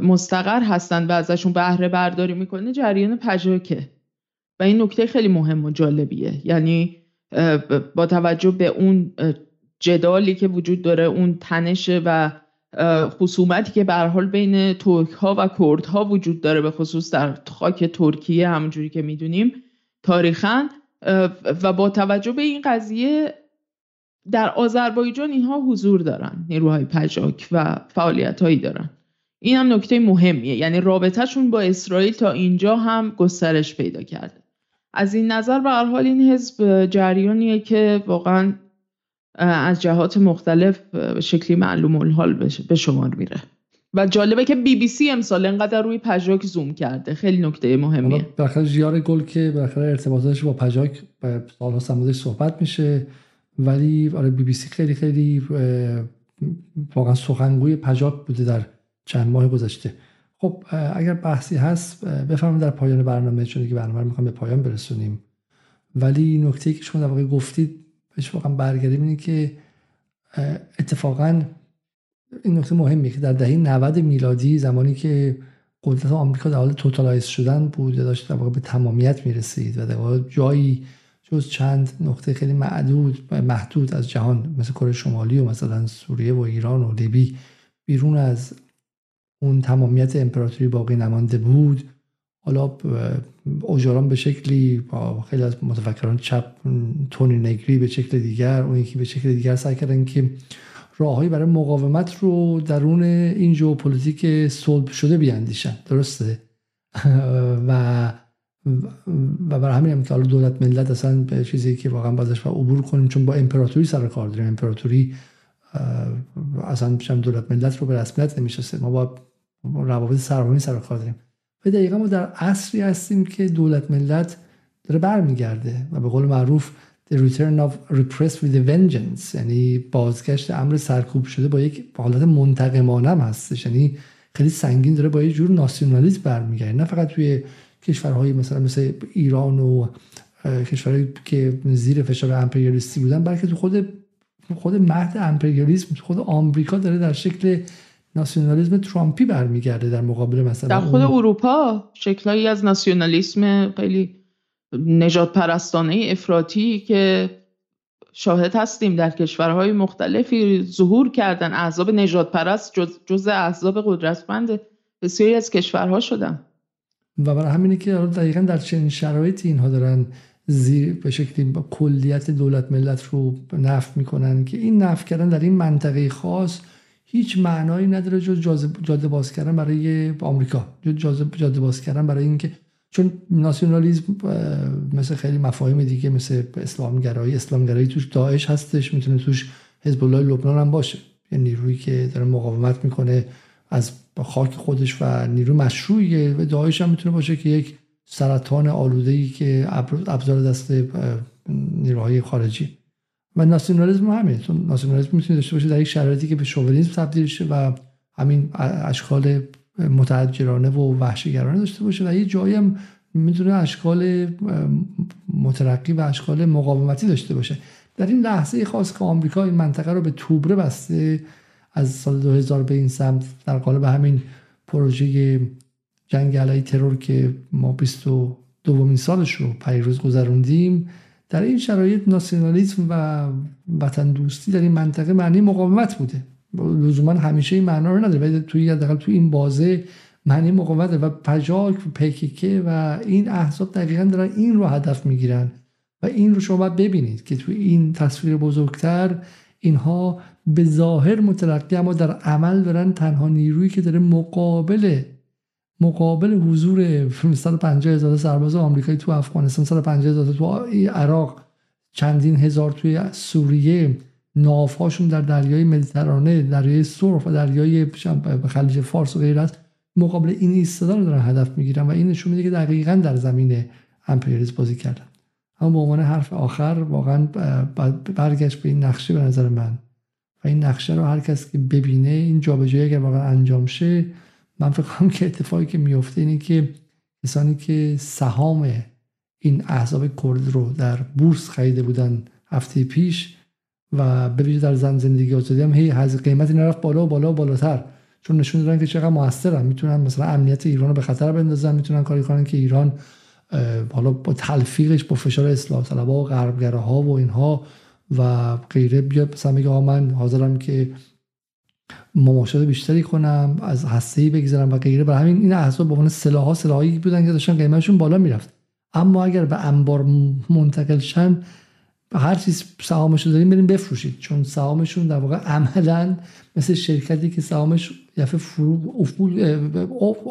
مستقر هستند و ازشون بهره برداری می‌کنه جریان پژاکه و این نکته خیلی مهم و جالبیه. یعنی با توجه به اون جدالی که وجود داره اون تنش و خصومتی که به حال بین ترک ها و کرد ها وجود داره به خصوص در خاک ترکیه همونجوری که می‌دونیم تاریخا. و با توجه به این قضیه در آذربایجان اینها حضور دارن نیروهای پژاک و فعالیت هایی دارن. این هم نکته مهمیه. یعنی رابطهشون با اسرائیل تا اینجا هم گسترش پیدا کرده. از این نظر به حال این حزب جریانیه که واقعا از جهات مختلف به شکلی معلوم الحال به شمار میره. و جالبه که بی بی سی امسال انقدر روی پژاک زوم کرده. خیلی نکته مهمیه. بالاخره جیار گل که بالاخره ارتباطاتش با پژاک سالها سمودش صحبت میشه. ولی آره بی بی سی خیلی خیلی واقعا سخنگوی پژاک بوده در چند ماه گذشته. خب اگر بحثی هست بفهمم در پایان برنامه چون که برنامه می‌خوام به پایان برسونیم. ولی نکته که شما در گفتید بهش واقعا برگردیم اینه که اتفاقا این نکته مهمیه که در دهه 90 میلادی زمانی که قدرت آمریکا در حال توتالایز شدن بود یا داشت در به تمامیت می‌رسید و در جایی جز چند نقطه خیلی معدود محدود از جهان مثل کره شمالی و مثلا سوریه و ایران و لیبی بیرون از اون تمامیت امپراتوری باقی نمانده بود. حالا اوجاران به شکلی با خیلی از متفکران چپ تونی نگری به شکل دیگر اون یکی به شکل دیگر سعی کردن که راههایی برای مقاومت رو درون این ژئوپلیتیک صلب شده بیاندیشن. درسته؟ و و برای همین هم که حالا دولت ملت اصلا به چیزی که واقعا باید ازش عبور کنیم چون با امپراتوری سر کار داریم. امپراتوری اصلا دولت ملت رو به رسمیت نمی‌شناسه ما با روابط سرمایه سر کار داریم. و دقیقا ما در عصری هستیم که دولت ملت داره برمیگرده و به قول معروف the return of repressed with a vengeance یعنی بازگشت امر سرکوب شده با یک حالت منتقمانه هستش. یعنی خیلی سنگین داره با یه جور ناسیونالیسم برمیگرده. نه فقط توی کشورهای مثلا مثل ایران و کشورهایی که زیر فشار امپریالیستی بودن بلکه تو خود خود مهد امپریالیسم خود آمریکا داره در شکل ناسیونالیسم ترامپی برمیگرده در مقابل مثلا در خود اروپا شکلهایی از ناسیونالیسم خیلی نجات پرستانه افراطی که شاهد هستیم در کشورهای مختلفی ظهور کردن. احزاب نجات پرست جز, جز احزاب قدرتمند بسیاری از کشورها شدن. و برای همینه که دقیقا در چنین شرایطی اینها دارن زیر به شکلی کلیت دولت ملت رو نفت می‌کنن که این نفت کردن در این منطقه خاص هیچ معنایی نداره جز جاده باز کردن برای آمریکا. جز جاده باز کردن برای اینکه چون ناسیونالیزم مثل خیلی مفاهیم دیگه مثل اسلامگرایی اسلامگرایی توش داعش هستش می‌تونه توش حزب الله لبنان هم باشه. یعنی نیرویی که داره مقاومت می‌کنه از خاک خودش و نیرو مشروعیه و داعش هم می‌تونه باشه که یک سرطان آلوده ای که ابزار دست نیروهای خارجی. و ناسیونالیسم همین چون ناسیونالیسم می‌تونه داشته باشه در یک شرایطی که به شوونیسم تبدیل شه و همین اشکال متحجرانه و وحشیگرانه داشته باشه و یه جایی هم می‌تونه اشکال مترقی و اشکال مقاومتی داشته باشه. در این لحظه خاص که آمریکا این منطقه رو به توبره بسته از سال 2000 به این سمت در قالب همین پروژه جنگ علیه ترور که ما 22 دومین سالش رو پیروز گذروندیم در این شرایط ناسیونالیسم و وطن دوستی در این منطقه معنی مقاومت بوده. لزوما همیشه این معنا رو نداره. ولی توی حداقل توی این بازه معنی مقاومت و پجاک و پکیکه و این احزاب دقیقا دارن این رو هدف می‌گیرن و این رو شما باید ببینید که توی این تصویر بزرگتر اینها به ظاهر مترقی اما در عمل دارن تنها نیرویی که داره مقابل مقابل حضور 150 هزار سرباز آمریکایی تو افغانستان 150 هزار تو عراق چندین هزار توی سوریه نافهاشون در دریای مدیترانه دریای سرخ و دریای خلیج فارس و غیر است مقابل این ایستادن رو دارن هدف می‌گیرن و این نشون میده که دقیقا در زمین امپریالیسم بازی کردن. اما به عنوان حرف آخر واقعا برگشت به این نقشه به نظر من. و این نقشه رو هر کس که ببینه این جابجایی اگر واقعا انجام شه من فکر کنم که اتفاقی که میفته اینه که کسانی که سهام این احزاب کرد رو در بورس خریده بودن هفته پیش و به ویژه در زن زندگی آزادی هم هی از قیمت این رفت بالا و بالا و بالاتر. چون نشون دادن که چقدر موثرن. می‌تونن مثلا امنیت ایران رو به خطر بندازن. می‌تونن کاری کنن که ایران حالا با تلفیقش با فشار اصلاح طلبها و غربگراها و اینها و غیره. بیاد مثلا بگه من حاضرم که مماشات بیشتری کنم از هسته بگذارم و غیره. برای همین این احزاب به عنوان سلاح ها سلاحی بودن که داشتن قیمتشون بالا می‌رفت. اما اگر به انبار منتقل شن هر چیز سهامش رو داریم بریم بفروشید. چون سهامشون در واقع عملا مثل شرکتی که سهامش یفه فرو افول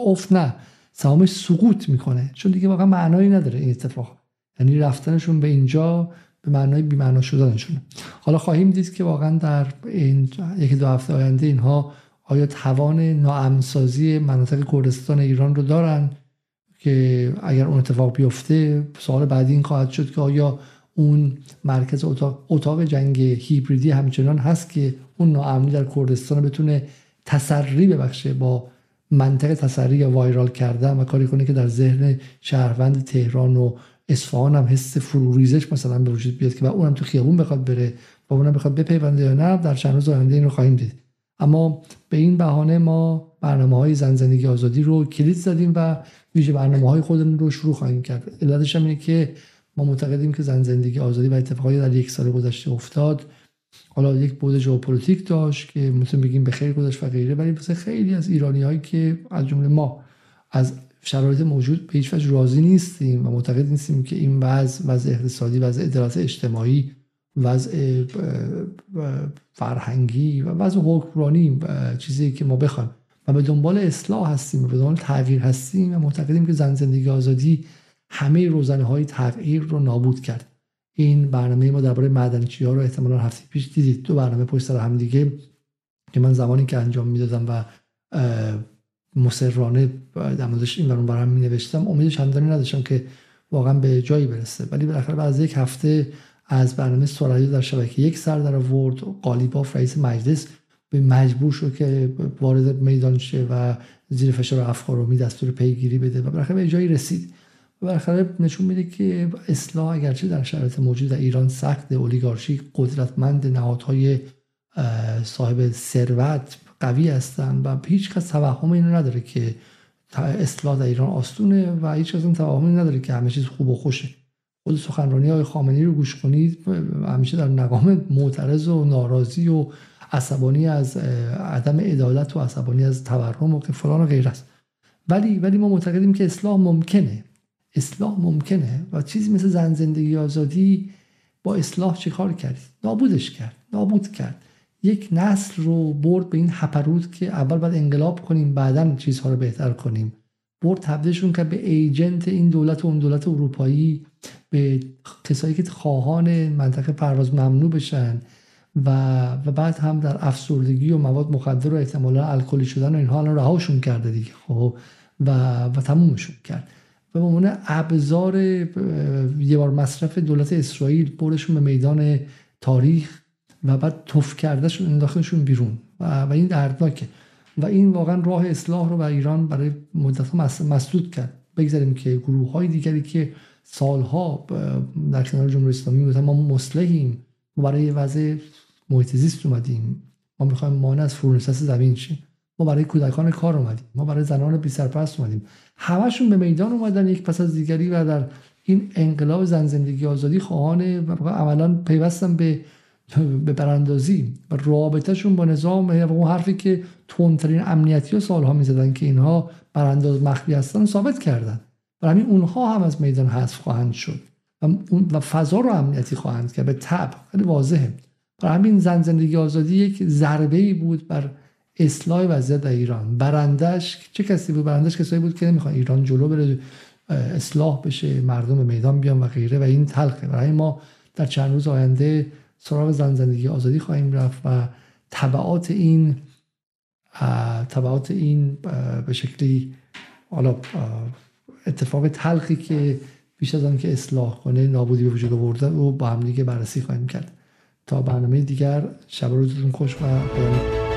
اف نه سهامش سقوط می‌کنه. چون دیگه واقعا معنایی نداره این اتفاق. یعنی رفتنشون به اینجا به معنای بی‌معنا شدنشونه حالا خواهیم دید که واقعا در این یکی دو هفته آینده اینها آیا توان ناامنسازی مناطق کردستان ایران رو دارن که اگر اون اتفاق بیفته؟ سوال بعدی این خواهد شد که آیا اون مرکز اتاق, اتاق جنگ هیبریدی همچنان هست که اون ناامنی در کردستان بتونه تسری ببخشه با منطقه تسری یا وایرال کردن و کاری کنه که در ذهن شهروند تهران و اصفهان هم حس فروریزش مثلا به وجود بیاد که و اونم تو خیابون بخواد بره و اونم بخواد بپیونده یا نه در چند روز آینده این رو خواهیم دید. اما به این بهانه ما برنامه های زن زندگی آزادی رو کلید زدیم و ویژه برنامه های خودمون رو شروع خواهیم کرد. علتش هم اینه که ما معتقدیم که زن زندگی آزادی و اتفاقی در یک سال گذشته افتاد. حالا یک بود ژئوپلیتیک داشت که می‌تونیم بگیم به خیر گذشت و غیره ولی خیلی از ایرانی هایی که از جمله ما از شرایط موجود به هیچ وجه راضی نیستیم و معتقد نیستیم که این وضع وضع اقتصادی وضع عدالت اجتماعی وضع فرهنگی و وضع حکمرانی چیزی که ما بخوایم. و به دنبال اصلاح هستیم و به دنبال تغییر هستیم و معتقدیم که زن زندگی آزادی همه روزنه های تغییر رو نابود کرد. این برنامه ما درباره معدنچی ها رو احتمالا هفته پیش دیدید. دو برنامه پشت سر هم دیگه که من زمانی که انجام می‌دادم و مسررانه در موردش این برون برام می نوشتم امید چندانی نداشتم که واقعا به جایی برسه. ولی بالاخره بعد از یک هفته از برنامه سرعی در شبکه یک سر در آورد. قالیباف رئیس مجلس به مجبور شد که وارد میدان شه و زیر فشار افکار رو می دستور پیگیری بده و بالاخره به جایی رسید. و بالاخره نشون میده که اصلاح اگرچه در شرایط موجود در ایران سخت اولیگارشی قدرتمند نهادهای صاحب ثروت قوی هستن و هیچ کس توهم اینو نداره که اصلاح در ایران آستونه و هیچ کس توهم نداره که همه چیز خوب و خوشه. خود سخنرانی های خامنه‌ای رو گوش کنید همیشه در نقام معترض و ناراضی و عصبانی از عدم عدالت و عصبانی از تورم و فلان و غیر است. ولی ولی ما معتقدیم که اصلاح ممکنه. اصلاح ممکنه و چیزی مثل زن زندگی آزادی با اصلاح چه کار کرد؟ نابودش کرد. نابود کرد. یک نسل رو برد به این هپرود که اول باید انقلاب کنیم بعدا چیزها رو بهتر کنیم. برد تبدیلشون که به ایجنت این دولت و اون دولت اروپایی به کسایی که خواهان منطقه پرواز ممنوع بشن و, و بعد هم در افسردگی و مواد مخدر و احتمالا الکلی شدن و اینها الان رهاشون کرده دیگه خب؟ و و تمومشون کرد. و به عنوان ابزار یه بار مصرف دولت اسرائیل بردشون به میدان تاریخ و بعد توف کردهشون انداختشون بیرون. و, و این دردناکه. و این واقعا راه اصلاح رو به ایران برای مدت مسدود کرد. بگذاریم که گروه های دیگری که سالها در کنار جمهوری اسلامی بودن ما مصلحیم. ما برای وضع محیط زیست اومدیم. ما می‌خوایم مانع از فرونشست زمین شیم. ما برای کودکان کار اومدیم. ما برای زنان بی سرپرست اومدیم. همشون به میدان اومدن یک پس از دیگری و در این انقلاب زن زندگی آزادی خواهان عملا پیوستن به به براندازی و رابطهشون با نظام و اون حرفی که تندترین امنیتی ها سالها می‌زدن که اینها برانداز مخفی هستن ثابت کردن. و همین اونها هم از میدان حذف خواهند شد و, و فضا رو امنیتی خواهند کرد. به تب خیلی واضحه. برای همین زن زندگی آزادی یک ضربه ای بود بر اصلاح وضعیت در ایران. برندش چه کسی بود؟ برندش کسایی بود که نمی‌خوان ایران جلو بره اصلاح بشه مردم میدان بیان و غیره و این تلخه. برای ما در چند روز آینده سراغ زن زندگی آزادی خواهیم رفت و طبعات این طبعات این به شکلی حالا اتفاق تلخی که بیش از آن که اصلاح کنه نابودی به وجود آورده و با هم دیگه بررسی خواهیم کرد. تا برنامه دیگر شب روزتون خوش و